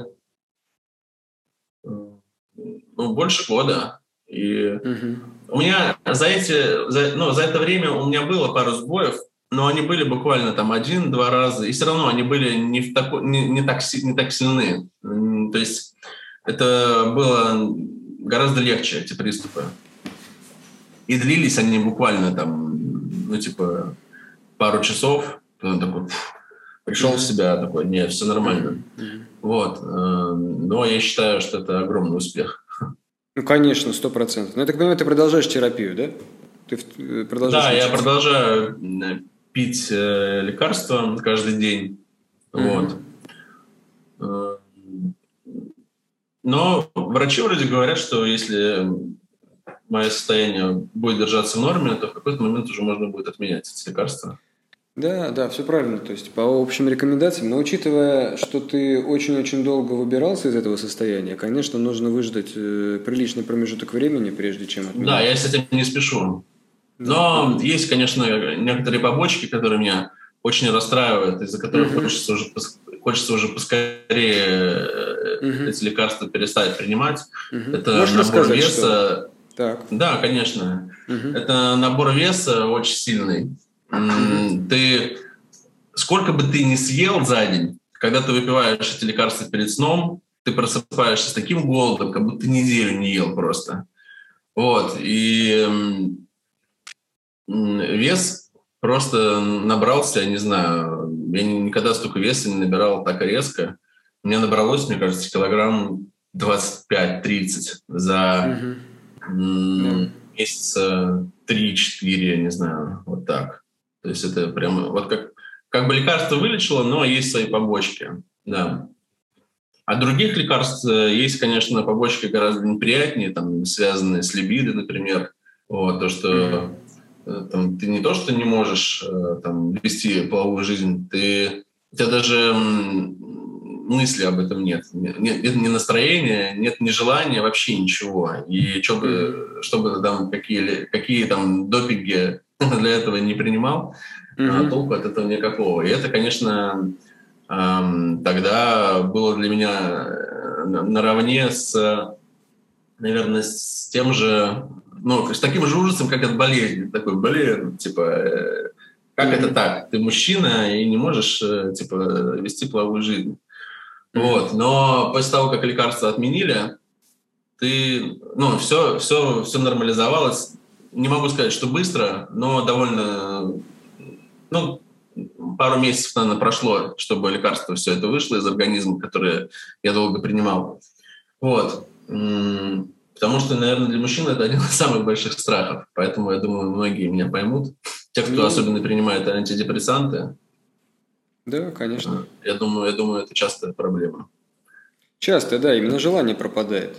ну, больше года. И угу. у меня за эти, за, ну, за это время у меня было пару сбоев, но они были буквально там один-два раза, и все равно они были не, в тако, не, не, так, не так сильны. То есть это было гораздо легче, эти приступы. И длились они буквально там, ну, типа, пару часов. Потом такой, пришел в себя, такой, нет, все нормально. Вот. Э, но я считаю, что это огромный успех. Ну, конечно, сто процентов. Но я так понимаю, ты продолжаешь терапию, да? Ты э, продолжаешь да, учиться? я продолжаю э, пить э, лекарства каждый день. Mm-hmm. Вот. Но врачи вроде говорят, что если мое состояние будет держаться в норме, то в какой-то момент уже можно будет отменять эти лекарства. Да, да, все правильно. То есть по общим рекомендациям. Но учитывая, что ты очень-очень долго выбирался из этого состояния, конечно, нужно выждать э, приличный промежуток времени, прежде чем отменить. Да, я с этим не спешу. Но да. есть, конечно, некоторые побочки, которые меня очень расстраивают, из-за которых угу. хочется, уже, хочется уже поскорее угу. эти лекарства перестать принимать. Угу. Это Можешь набор веса. Что? Так. Да, конечно. Угу. Это набор веса очень сильный ты сколько бы ты ни съел за день, когда ты выпиваешь эти лекарства перед сном, ты просыпаешься с таким голодом, как будто неделю не ел просто. Вот. И вес просто набрался, я не знаю, я никогда столько веса не набирал так резко. Мне набралось, мне кажется, килограмм 25-30 за угу. месяца 3-4, я не знаю, вот так. То есть это прямо вот как, как бы лекарство вылечило, но есть свои побочки. Да. А других лекарств э, есть, конечно, побочки гораздо неприятнее, там, связанные с либидой, например. Вот, то, что там, ты не то, что не можешь э, там, вести половую жизнь, ты, у тебя даже мысли об этом нет. Нет, нет ни настроения, нет ни желания, вообще ничего. И чтобы, чтобы там какие, какие там допинги <laughs> для этого не принимал, mm-hmm. толку от этого никакого. И это, конечно, тогда было для меня э, наравне с, наверное, с тем же, ну, с таким же ужасом, как от болезни. Такой, блин, типа, э, как это так? Ты мужчина и не можешь, э, типа, вести половую жизнь. Вот. Но после того, как лекарства отменили, ты, ну, все, все, все нормализовалось не могу сказать, что быстро, но довольно, ну, пару месяцев, наверное, прошло, чтобы лекарство все это вышло из организма, которое я долго принимал. Вот. Потому что, наверное, для мужчин это один из самых больших страхов. Поэтому, я думаю, многие меня поймут. Те, кто ну, особенно принимает антидепрессанты. Да, конечно. Я думаю, я думаю, это частая проблема. Часто, да, именно желание пропадает.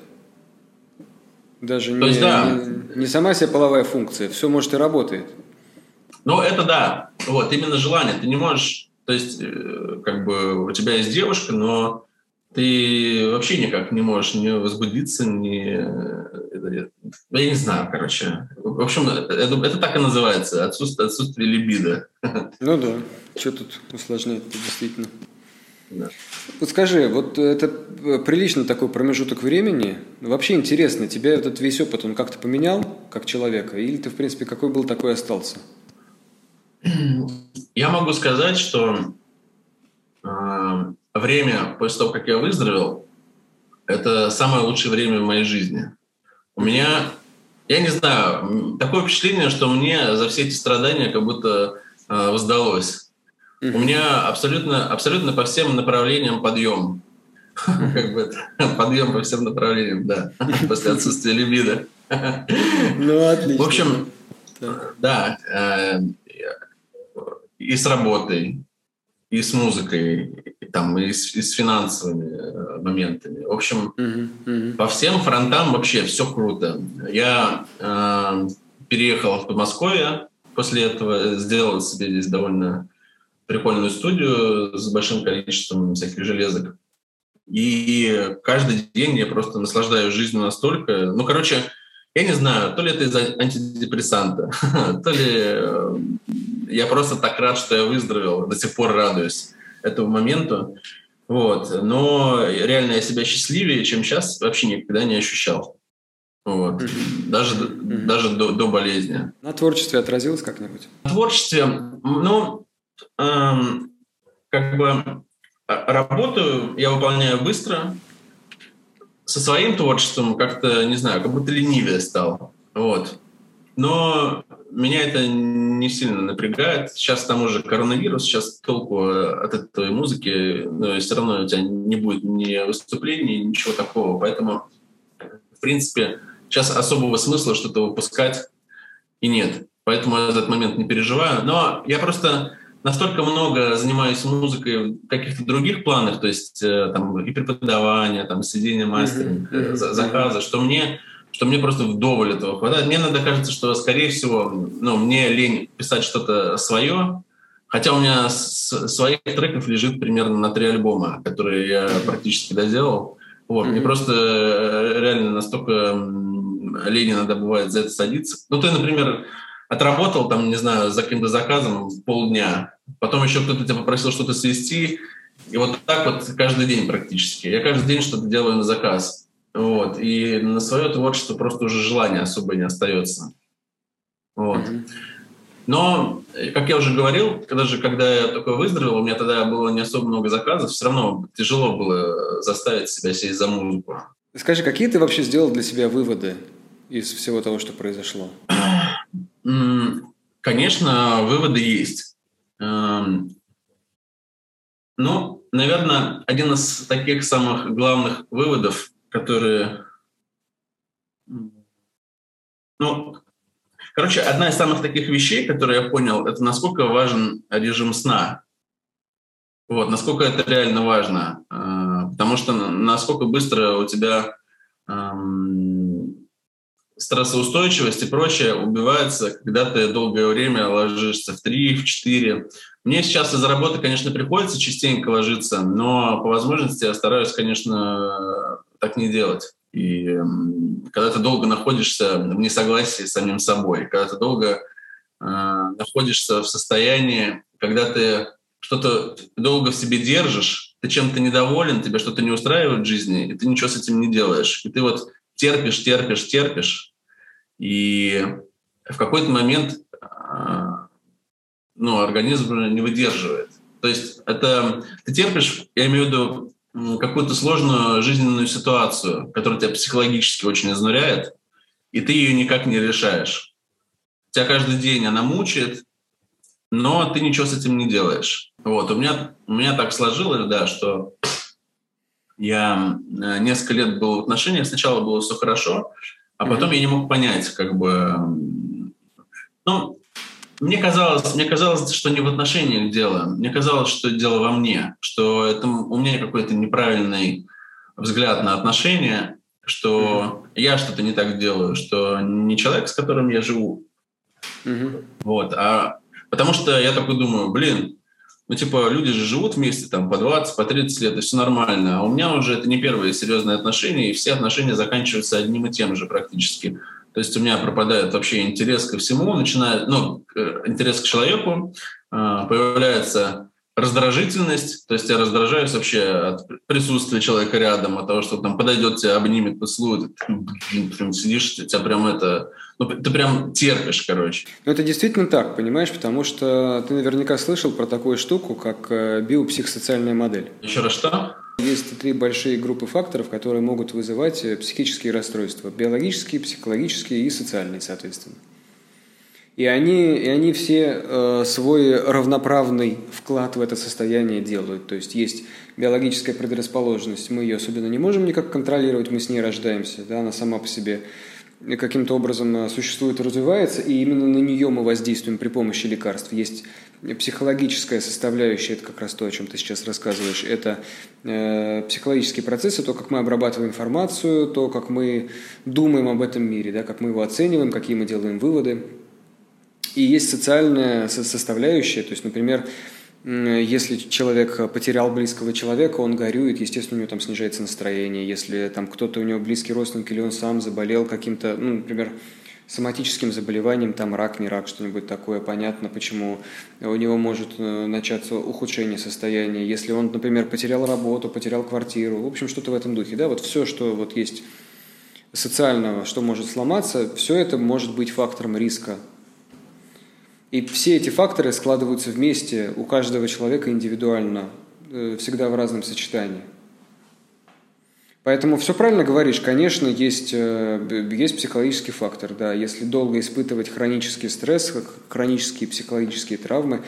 Даже не, есть, да. не, не сама себе половая функция, все может и работает. Ну, это да. Вот, именно желание. Ты не можешь, то есть, э, как бы у тебя есть девушка, но ты вообще никак не можешь не возбудиться, не... Я не знаю, короче. В общем, это, это так и называется, отсутствие, отсутствие либидо. Ну да, что тут усложнять действительно. Да. Вот скажи, вот это прилично такой промежуток времени. Вообще интересно, тебя этот весь опыт, он как-то поменял, как человека? Или ты, в принципе, какой был, такой остался? Я могу сказать, что э, время после того, как я выздоровел, это самое лучшее время в моей жизни. У меня я не знаю, такое впечатление, что мне за все эти страдания как будто э, воздалось. Mm-hmm. У меня абсолютно, абсолютно по всем направлениям подъем. <laughs> Как бы подъем по всем направлениям, да, <laughs> после отсутствия либидо. Ну, отлично. В общем, да, э, и с работой, и с музыкой, и, там, и с, и с финансовыми э, моментами. В общем, uh-huh, uh-huh. по всем фронтам вообще все круто. Я э, переехал в Подмосковье после этого, сделал себе здесь довольно прикольную студию с большим количеством всяких железок. И каждый день я просто наслаждаюсь жизнью настолько. Ну, короче, я не знаю, то ли это из-за антидепрессанта, <laughs> то ли э, я просто так рад, что я выздоровел, до сих пор радуюсь этому моменту. Вот. Но реально я себя счастливее, чем сейчас, вообще никогда не ощущал. Вот. Mm-hmm. Даже, mm-hmm. даже до, до болезни. На творчестве отразилось как-нибудь? На творчестве, ну, эм, как бы а, работаю я выполняю быстро. Со своим творчеством как-то, не знаю, как будто ленивее стал. Вот. Но меня это не сильно напрягает. Сейчас там уже коронавирус, сейчас толку от этой музыки, но все равно у тебя не будет ни выступлений, ничего такого. Поэтому, в принципе, сейчас особого смысла что-то выпускать и нет. Поэтому я за этот момент не переживаю. Но я просто настолько много занимаюсь музыкой в каких-то других планах, то есть э, там и преподавание, там сидение мастеринг, mm-hmm. заказы, что мне что мне просто вдоволь этого хватает. Мне надо кажется, что, скорее всего, ну, мне лень писать что-то свое, хотя у меня с, своих треков лежит примерно на три альбома, которые я практически доделал. Вот, mm-hmm. Мне просто э, реально настолько лень иногда бывает за это садиться. Ну, ты, например, отработал там, не знаю, за каким-то заказом полдня, потом еще кто-то тебя попросил что-то свести, и вот так вот каждый день практически. Я каждый день что-то делаю на заказ. Вот. И на свое творчество просто уже желания особо не остается. Вот. Но, как я уже говорил, когда же, когда я только выздоровел, у меня тогда было не особо много заказов, все равно тяжело было заставить себя сесть за музыку. Скажи, какие ты вообще сделал для себя выводы из всего того, что произошло? Конечно, выводы есть. Эм, ну, наверное, один из таких самых главных выводов, которые... Ну, короче, одна из самых таких вещей, которые я понял, это насколько важен режим сна. Вот, насколько это реально важно. Э, потому что насколько быстро у тебя стрессоустойчивость и прочее убивается, когда ты долгое время ложишься в 3, в 4. Мне сейчас из-за работы, конечно, приходится частенько ложиться, но по возможности я стараюсь, конечно, так не делать. И когда ты долго находишься в несогласии с самим собой, когда ты долго э, находишься в состоянии, когда ты что-то долго в себе держишь, ты чем-то недоволен, тебя что-то не устраивает в жизни, и ты ничего с этим не делаешь. И ты вот терпишь, терпишь, терпишь, и в какой-то момент а, ну, организм не выдерживает. То есть это ты терпишь, я имею в виду какую-то сложную жизненную ситуацию, которая тебя психологически очень изнуряет, и ты ее никак не решаешь. Тебя каждый день она мучает, но ты ничего с этим не делаешь. Вот, у меня, у меня так сложилось, да, что я э, несколько лет был в отношениях, сначала было все хорошо, а потом mm-hmm. я не мог понять, как бы... Ну, мне казалось, мне казалось, что не в отношениях дело. Мне казалось, что дело во мне, что это у меня какой-то неправильный взгляд на отношения, что mm-hmm. я что-то не так делаю, что не человек, с которым я живу. Mm-hmm. Вот, а потому что я такой думаю, блин, ну, типа, люди же живут вместе там по 20, по 30 лет, и все нормально. А у меня уже это не первые серьезные отношения, и все отношения заканчиваются одним и тем же практически. То есть у меня пропадает вообще интерес ко всему, начинает, ну, интерес к человеку, а, появляется раздражительность, то есть я раздражаюсь вообще от присутствия человека рядом, от того, что там подойдет тебя, обнимет, поцелует, блин, прям сидишь, тебя прям это, ну, ты прям терпишь, короче. Ну, это действительно так, понимаешь, потому что ты наверняка слышал про такую штуку, как э, биопсихосоциальная модель. Еще раз что? Есть три большие группы факторов, которые могут вызывать э, психические расстройства. Биологические, психологические и социальные, соответственно. И они, и они все э, свой равноправный вклад в это состояние делают. То есть есть биологическая предрасположенность, мы ее особенно не можем никак контролировать, мы с ней рождаемся, да, она сама по себе каким-то образом э, существует и развивается, и именно на нее мы воздействуем при помощи лекарств. Есть психологическая составляющая, это как раз то, о чем ты сейчас рассказываешь, это э, психологические процессы, то, как мы обрабатываем информацию, то, как мы думаем об этом мире, да, как мы его оцениваем, какие мы делаем выводы. И есть социальная составляющая, то есть, например, если человек потерял близкого человека, он горюет, естественно, у него там снижается настроение. Если там кто-то у него близкий родственник или он сам заболел каким-то, ну, например, соматическим заболеванием, там рак, не рак, что-нибудь такое, понятно, почему у него может э, начаться ухудшение состояния. Если он, например, потерял работу, потерял квартиру, в общем, что-то в этом духе, да, вот все, что вот есть социального, что может сломаться, все это может быть фактором риска и все эти факторы складываются вместе у каждого человека индивидуально, э, всегда в разном сочетании. Поэтому все правильно говоришь, конечно, есть, э, есть психологический фактор. Да. Если долго испытывать хронический стресс, хронические психологические травмы,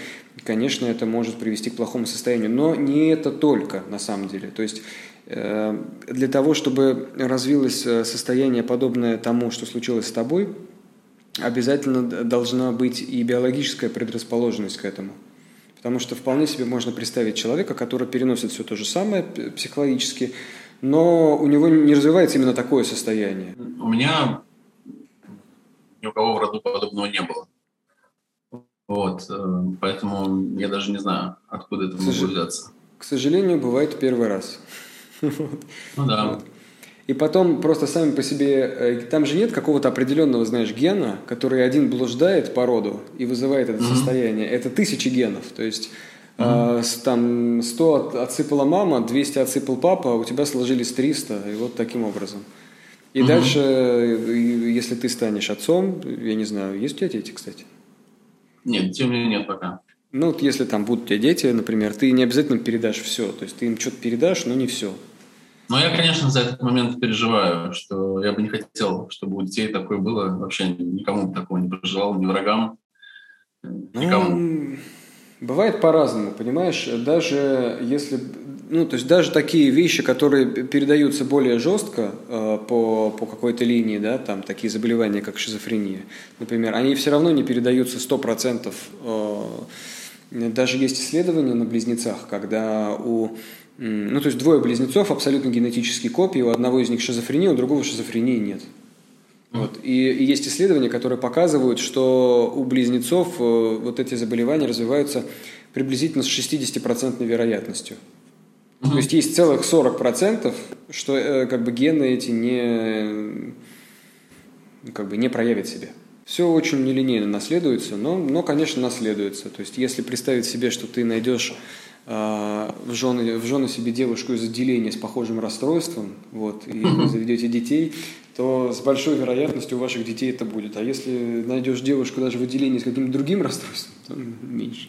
конечно, это может привести к плохому состоянию. Но не это только, на самом деле. То есть э, для того, чтобы развилось состояние, подобное тому, что случилось с тобой – обязательно должна быть и биологическая предрасположенность к этому. Потому что вполне себе можно представить человека, который переносит все то же самое психологически, но у него не развивается именно такое состояние. У меня ни у кого в роду подобного не было. Вот, э, поэтому я даже не знаю, откуда это могло взяться. К сожалению, бывает первый раз. <laughs> Ну да. Вот. И потом просто сами по себе, э, там же нет какого-то определенного, знаешь, гена, который один блуждает по роду и вызывает это mm-hmm. состояние. Это тысячи генов. То есть mm-hmm. э, там 100 отсыпала мама, 200 отсыпал папа, а у тебя сложились 300, и вот таким образом. И mm-hmm. дальше, если ты станешь отцом, я не знаю, есть у тебя дети, кстати? Нет, у меня нет пока. Ну, вот если там будут у тебя дети, например, ты не обязательно передашь все. То есть ты им что-то передашь, но не все. Но я, конечно, за этот момент переживаю, что я бы не хотел, чтобы у детей такое было. Вообще никому бы такого не пожелал, ни врагам, никому. Ну, бывает по-разному, понимаешь? Даже если... Ну, то есть даже такие вещи, которые передаются более жестко э, по, по какой-то линии, да, там такие заболевания, как шизофрения, например, они все равно не передаются 100%. Э, даже есть исследования на близнецах, когда у ну, то есть двое близнецов абсолютно генетические копии, у одного из них шизофрения, у другого шизофрении нет. Вот. И, и есть исследования, которые показывают, что у близнецов э, вот эти заболевания развиваются приблизительно с 60% вероятностью. Mm-hmm. То есть есть целых 40%, что э, как бы гены эти не, как бы не проявят себя. Все очень нелинейно наследуется, но, но, конечно, наследуется. То есть если представить себе, что ты найдешь в жены, в жены себе девушку из отделения с похожим расстройством, вот, и <laughs> вы заведете детей, то с большой вероятностью у ваших детей это будет. А если найдешь девушку даже в отделении с каким-то другим расстройством, то меньше.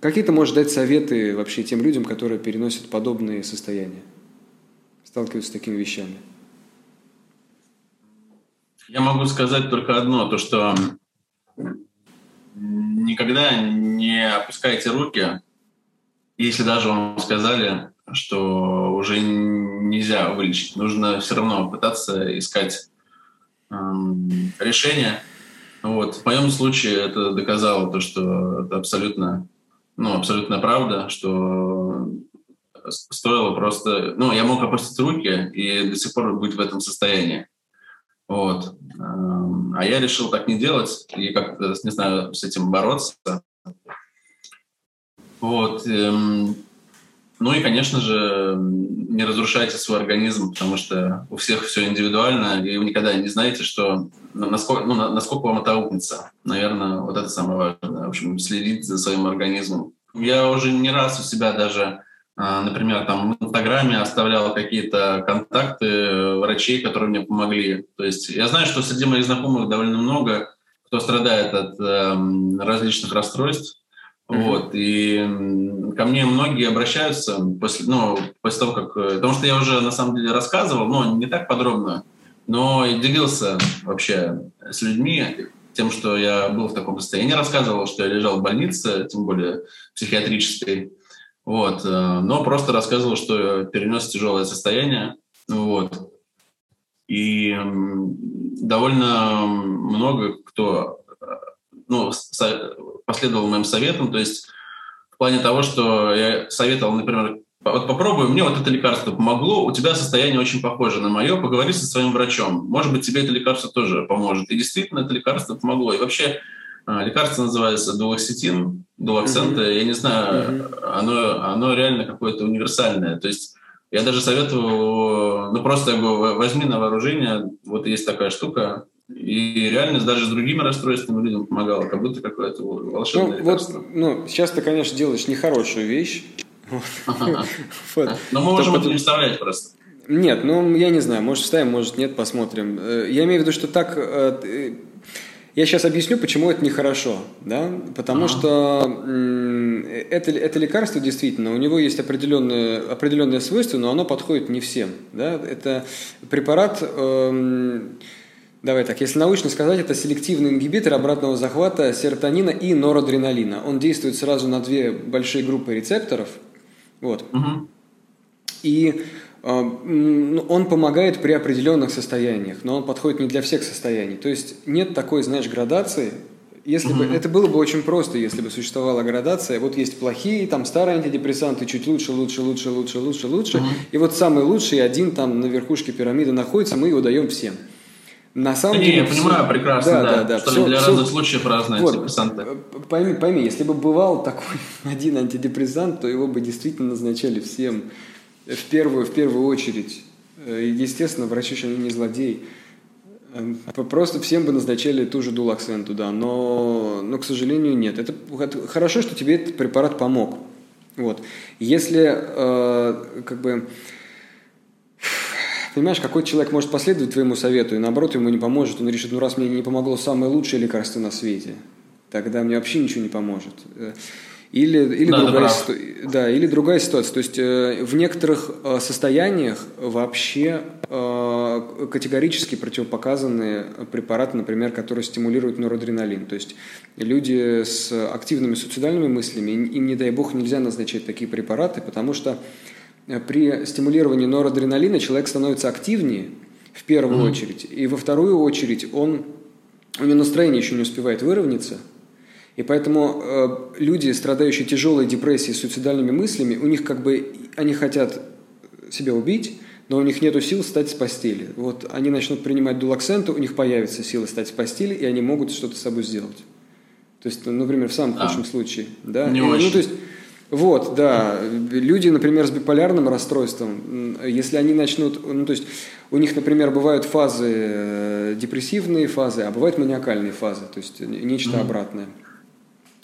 Какие ты можешь дать советы вообще тем людям, которые переносят подобные состояния, сталкиваются с такими вещами? Я могу сказать только одно, то что никогда не опускайте руки, если даже вам сказали, что уже нельзя вылечить. Нужно все равно пытаться искать эм, решение. Вот. В моем случае это доказало то, что это абсолютно, ну, абсолютная правда, что стоило просто... Ну, я мог опустить руки и до сих пор быть в этом состоянии. Вот. Эм, а я решил так не делать и как-то, не знаю, с этим бороться. Вот. Эм, ну и, конечно же, не разрушайте свой организм, потому что у всех все индивидуально, и вы никогда не знаете, что насколько, ну, насколько вам это аукнется. Наверное, вот это самое важное. В общем, следить за своим организмом. Я уже не раз у себя даже например, там в Инстаграме оставлял какие-то контакты врачей, которые мне помогли. То есть я знаю, что среди моих знакомых довольно много, кто страдает от э, различных расстройств. Mm-hmm. Вот, и ко мне многие обращаются после, ну, после того, как... Э, потому что я уже, на самом деле, рассказывал, но не так подробно, но делился вообще с людьми тем, что я был в таком состоянии. Рассказывал, что я лежал в больнице, тем более психиатрической. Вот. Э, но просто рассказывал, что перенес тяжелое состояние. Вот. И довольно много кто э, ну, последовал моим советам. То есть в плане того, что я советовал, например, вот попробуй, мне вот это лекарство помогло, у тебя состояние очень похоже на мое, поговори со своим врачом. Может быть, тебе это лекарство тоже поможет. И действительно, это лекарство помогло. И вообще, э, лекарство называется дуоксетин, дуоксента. Mm-hmm. Я не знаю, mm-hmm. оно, оно реально какое-то универсальное. То есть я даже советую, ну просто я говорю, возьми на вооружение, вот есть такая штука, и реально даже с другими расстройствами людям помогало, как будто какое-то волшебное ну, лекарство. Вот, ну, сейчас ты, конечно, делаешь нехорошую вещь. <laughs> Но мы можем это не вставлять просто. Нет, ну, я не знаю, может, вставим, может, нет, посмотрим. Э, я имею в виду, что так э, я сейчас объясню, почему это нехорошо. Да? Потому ага. что это, это лекарство действительно, у него есть определенные, определенные свойства, но оно подходит не всем. Да? Это препарат, эм, давай так, если научно сказать, это селективный ингибитор обратного захвата серотонина и норадреналина. Он действует сразу на две большие группы рецепторов. Вот. Угу. И он помогает при определенных состояниях, но он подходит не для всех состояний. То есть нет такой, знаешь, градации. Если бы это было бы очень просто, если бы существовала градация. Вот есть плохие, там старые антидепрессанты, чуть лучше, лучше, лучше, лучше, лучше, лучше. uh И вот самый лучший один там на верхушке пирамиды находится, мы его даем всем. На самом да деле, не, я все... понимаю прекрасно, да, да, да, да. что все, для все... разных случаев разные вот, антидепрессанты. Пойми, пойми, если бы бывал такой <laughs> один антидепрессант, то его бы действительно назначали всем в первую, в первую очередь. Э, естественно, врачи же не злодей. Э, просто всем бы назначали ту же дулаксен туда, но, но, к сожалению, нет. Это хорошо, что тебе этот препарат помог. Вот. Если, э, как бы, понимаешь, какой человек может последовать твоему совету, и наоборот ему не поможет, он решит, ну раз мне не помогло самое лучшее лекарство на свете, тогда мне вообще ничего не поможет. Или, или, да, другая, да, или другая ситуация. То есть э, в некоторых э, состояниях вообще э, категорически противопоказаны препараты, например, которые стимулируют норадреналин. То есть люди с активными суицидальными мыслями, им, не дай бог, нельзя назначать такие препараты, потому что при стимулировании норадреналина человек становится активнее в первую mm-hmm. очередь, и во вторую очередь он, у него настроение еще не успевает выровняться – и поэтому э, люди, страдающие тяжелой депрессией, суицидальными мыслями, у них как бы, они хотят себя убить, но у них нет сил встать с постели. Вот они начнут принимать дулаксенты, у них появится сила встать с постели, и они могут что-то с собой сделать. То есть, ну, например, в самом худшем случае. Да? Не и, очень. Ну, то есть, вот, да. Люди, например, с биполярным расстройством, если они начнут, ну, то есть у них, например, бывают фазы э, депрессивные фазы, а бывают маниакальные фазы, то есть нечто mm-hmm. обратное.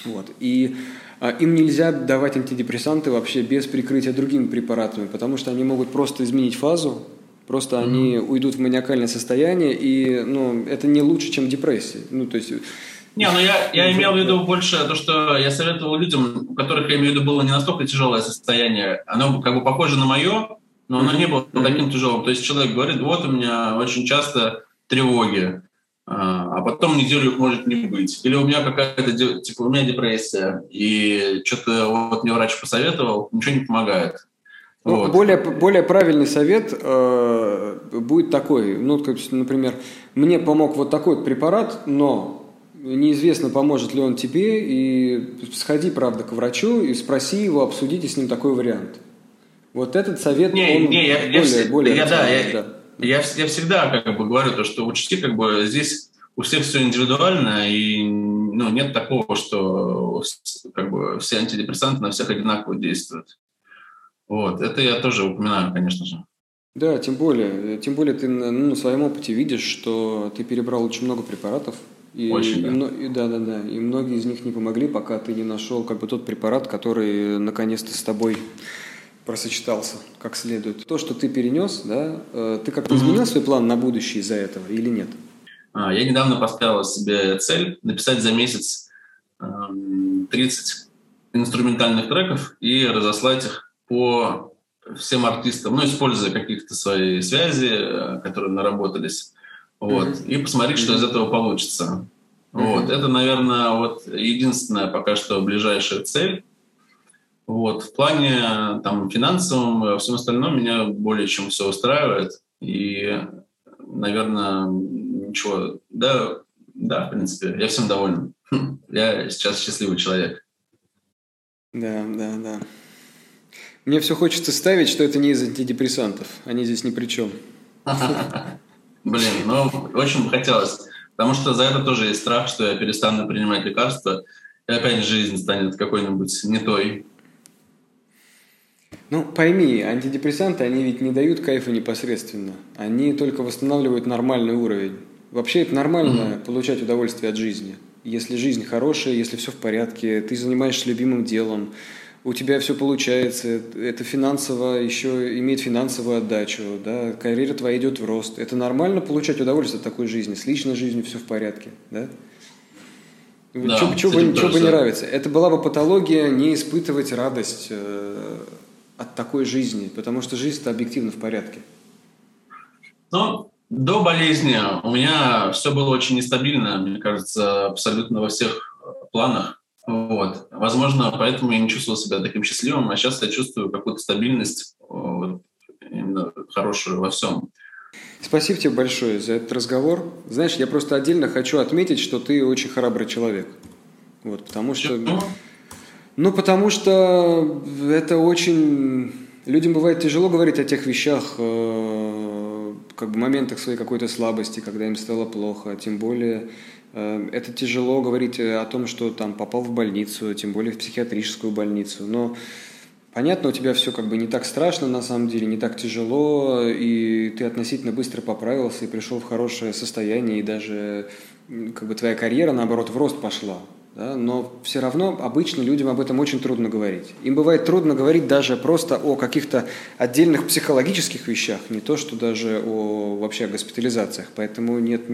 Вот. И а, им нельзя давать антидепрессанты вообще без прикрытия другими препаратами, потому что они могут просто изменить фазу, просто mm-hmm. они уйдут в маниакальное состояние, и ну, это не лучше, чем депрессия. Ну, то есть... Не, ну я, я имел в виду больше то, что я советовал людям, у которых, я имею в виду, было не настолько тяжелое состояние, оно как бы похоже на мое, но оно mm-hmm. не было таким тяжелым. То есть человек говорит, вот у меня очень часто тревоги, а, потом неделю их может не быть. Или у меня какая-то, типа, у меня депрессия, и что-то вот мне врач посоветовал, ничего не помогает. Ну, вот. более, более правильный совет э, будет такой, ну, например, мне помог вот такой препарат, но неизвестно, поможет ли он тебе, и сходи, правда, к врачу и спроси его, обсудите с ним такой вариант. Вот этот совет, не, он не, я, более, я, более я, да, я, да. Я, я всегда как бы говорю то, что учти, как бы здесь у всех все индивидуально, и ну, нет такого, что как бы все антидепрессанты на всех одинаково действуют. Вот, это я тоже упоминаю, конечно же. Да, тем более, тем более ты ну, на своем опыте видишь, что ты перебрал очень много препаратов. И, очень, да. И, да, да, да. И многие из них не помогли, пока ты не нашел как бы тот препарат, который наконец-то с тобой просочетался как следует. То, что ты перенес, да, э, ты как-то изменил свой план на будущее из-за этого или нет? А, я недавно поставил себе цель написать за месяц 30 эм, инструментальных треков и разослать их по всем артистам, ну, используя каких-то свои связи, э, которые наработались, вот, mm-hmm. и посмотреть, что из этого получится. Mm-hmm. Вот, это, наверное, вот единственная пока что ближайшая цель. Вот, в плане там финансовом, во всем остальном меня более чем все устраивает. И, наверное, ничего, да, да, в принципе, я всем доволен. Я сейчас счастливый человек. Да, да, да. Мне все хочется ставить, что это не из антидепрессантов. Они здесь ни при чем. <laughs> Блин, ну, очень бы хотелось. Потому что за это тоже есть страх, что я перестану принимать лекарства, и опять жизнь станет какой-нибудь не той. Ну, пойми, антидепрессанты, они ведь не дают кайфа непосредственно. Они только восстанавливают нормальный уровень. Вообще это нормально mm-hmm. получать удовольствие от жизни. Если жизнь хорошая, если все в порядке, ты занимаешься любимым делом, у тебя все получается, это финансово еще имеет финансовую отдачу, да, карьера твоя идет в рост. Это нормально получать удовольствие от такой жизни, с личной жизнью все в порядке, да? Да, что бы, не нравится? Это была бы патология не испытывать радость э, от такой жизни, потому что жизнь-то объективно в порядке. Ну, до болезни у меня все было очень нестабильно, мне кажется, абсолютно во всех планах. Вот. Возможно, поэтому я не чувствовал себя таким счастливым, а сейчас я чувствую какую-то стабильность, вот, именно хорошую во всем. Спасибо тебе большое за этот разговор. Знаешь, я просто отдельно хочу отметить, что ты очень храбрый человек. Вот, потому что... Почему? Ну, потому что это очень... Людям бывает тяжело говорить о тех вещах, э, как бы моментах своей какой-то слабости, когда им стало плохо, тем более э, это тяжело говорить о том, что там попал в больницу, тем более в психиатрическую больницу. Но понятно, у тебя все как бы не так страшно на самом деле, не так тяжело, и ты относительно быстро поправился и пришел в хорошее состояние, и даже как бы твоя карьера, наоборот, в рост пошла да, но все равно обычно людям об этом очень трудно говорить. Им бывает трудно говорить даже просто о каких-то отдельных психологических вещах, не то что даже о вообще о госпитализациях. Поэтому нет,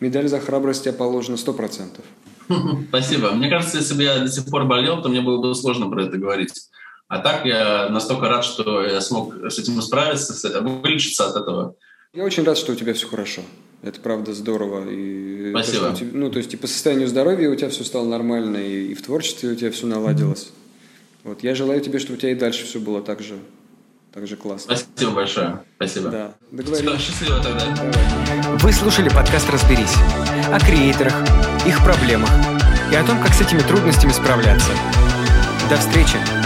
медаль за храбрость тебе положена сто процентов. <laughs> Спасибо. Мне кажется, если бы я до сих пор болел, то мне было бы сложно про это говорить. А так я настолько рад, что я смог с этим справиться, вылечиться от этого. Я очень рад, что у тебя все хорошо. Это правда здорово. И Спасибо. То, тебя, ну, то есть и по состоянию здоровья у тебя все стало нормально, и, и в творчестве у тебя все наладилось. Вот. Я желаю тебе, чтобы у тебя и дальше все было так же, так же классно. Спасибо большое. Спасибо. Да. Договорились. Счастливо тогда. Давай. Вы слушали подкаст «Разберись» о креаторах, их проблемах и о том, как с этими трудностями справляться. До встречи!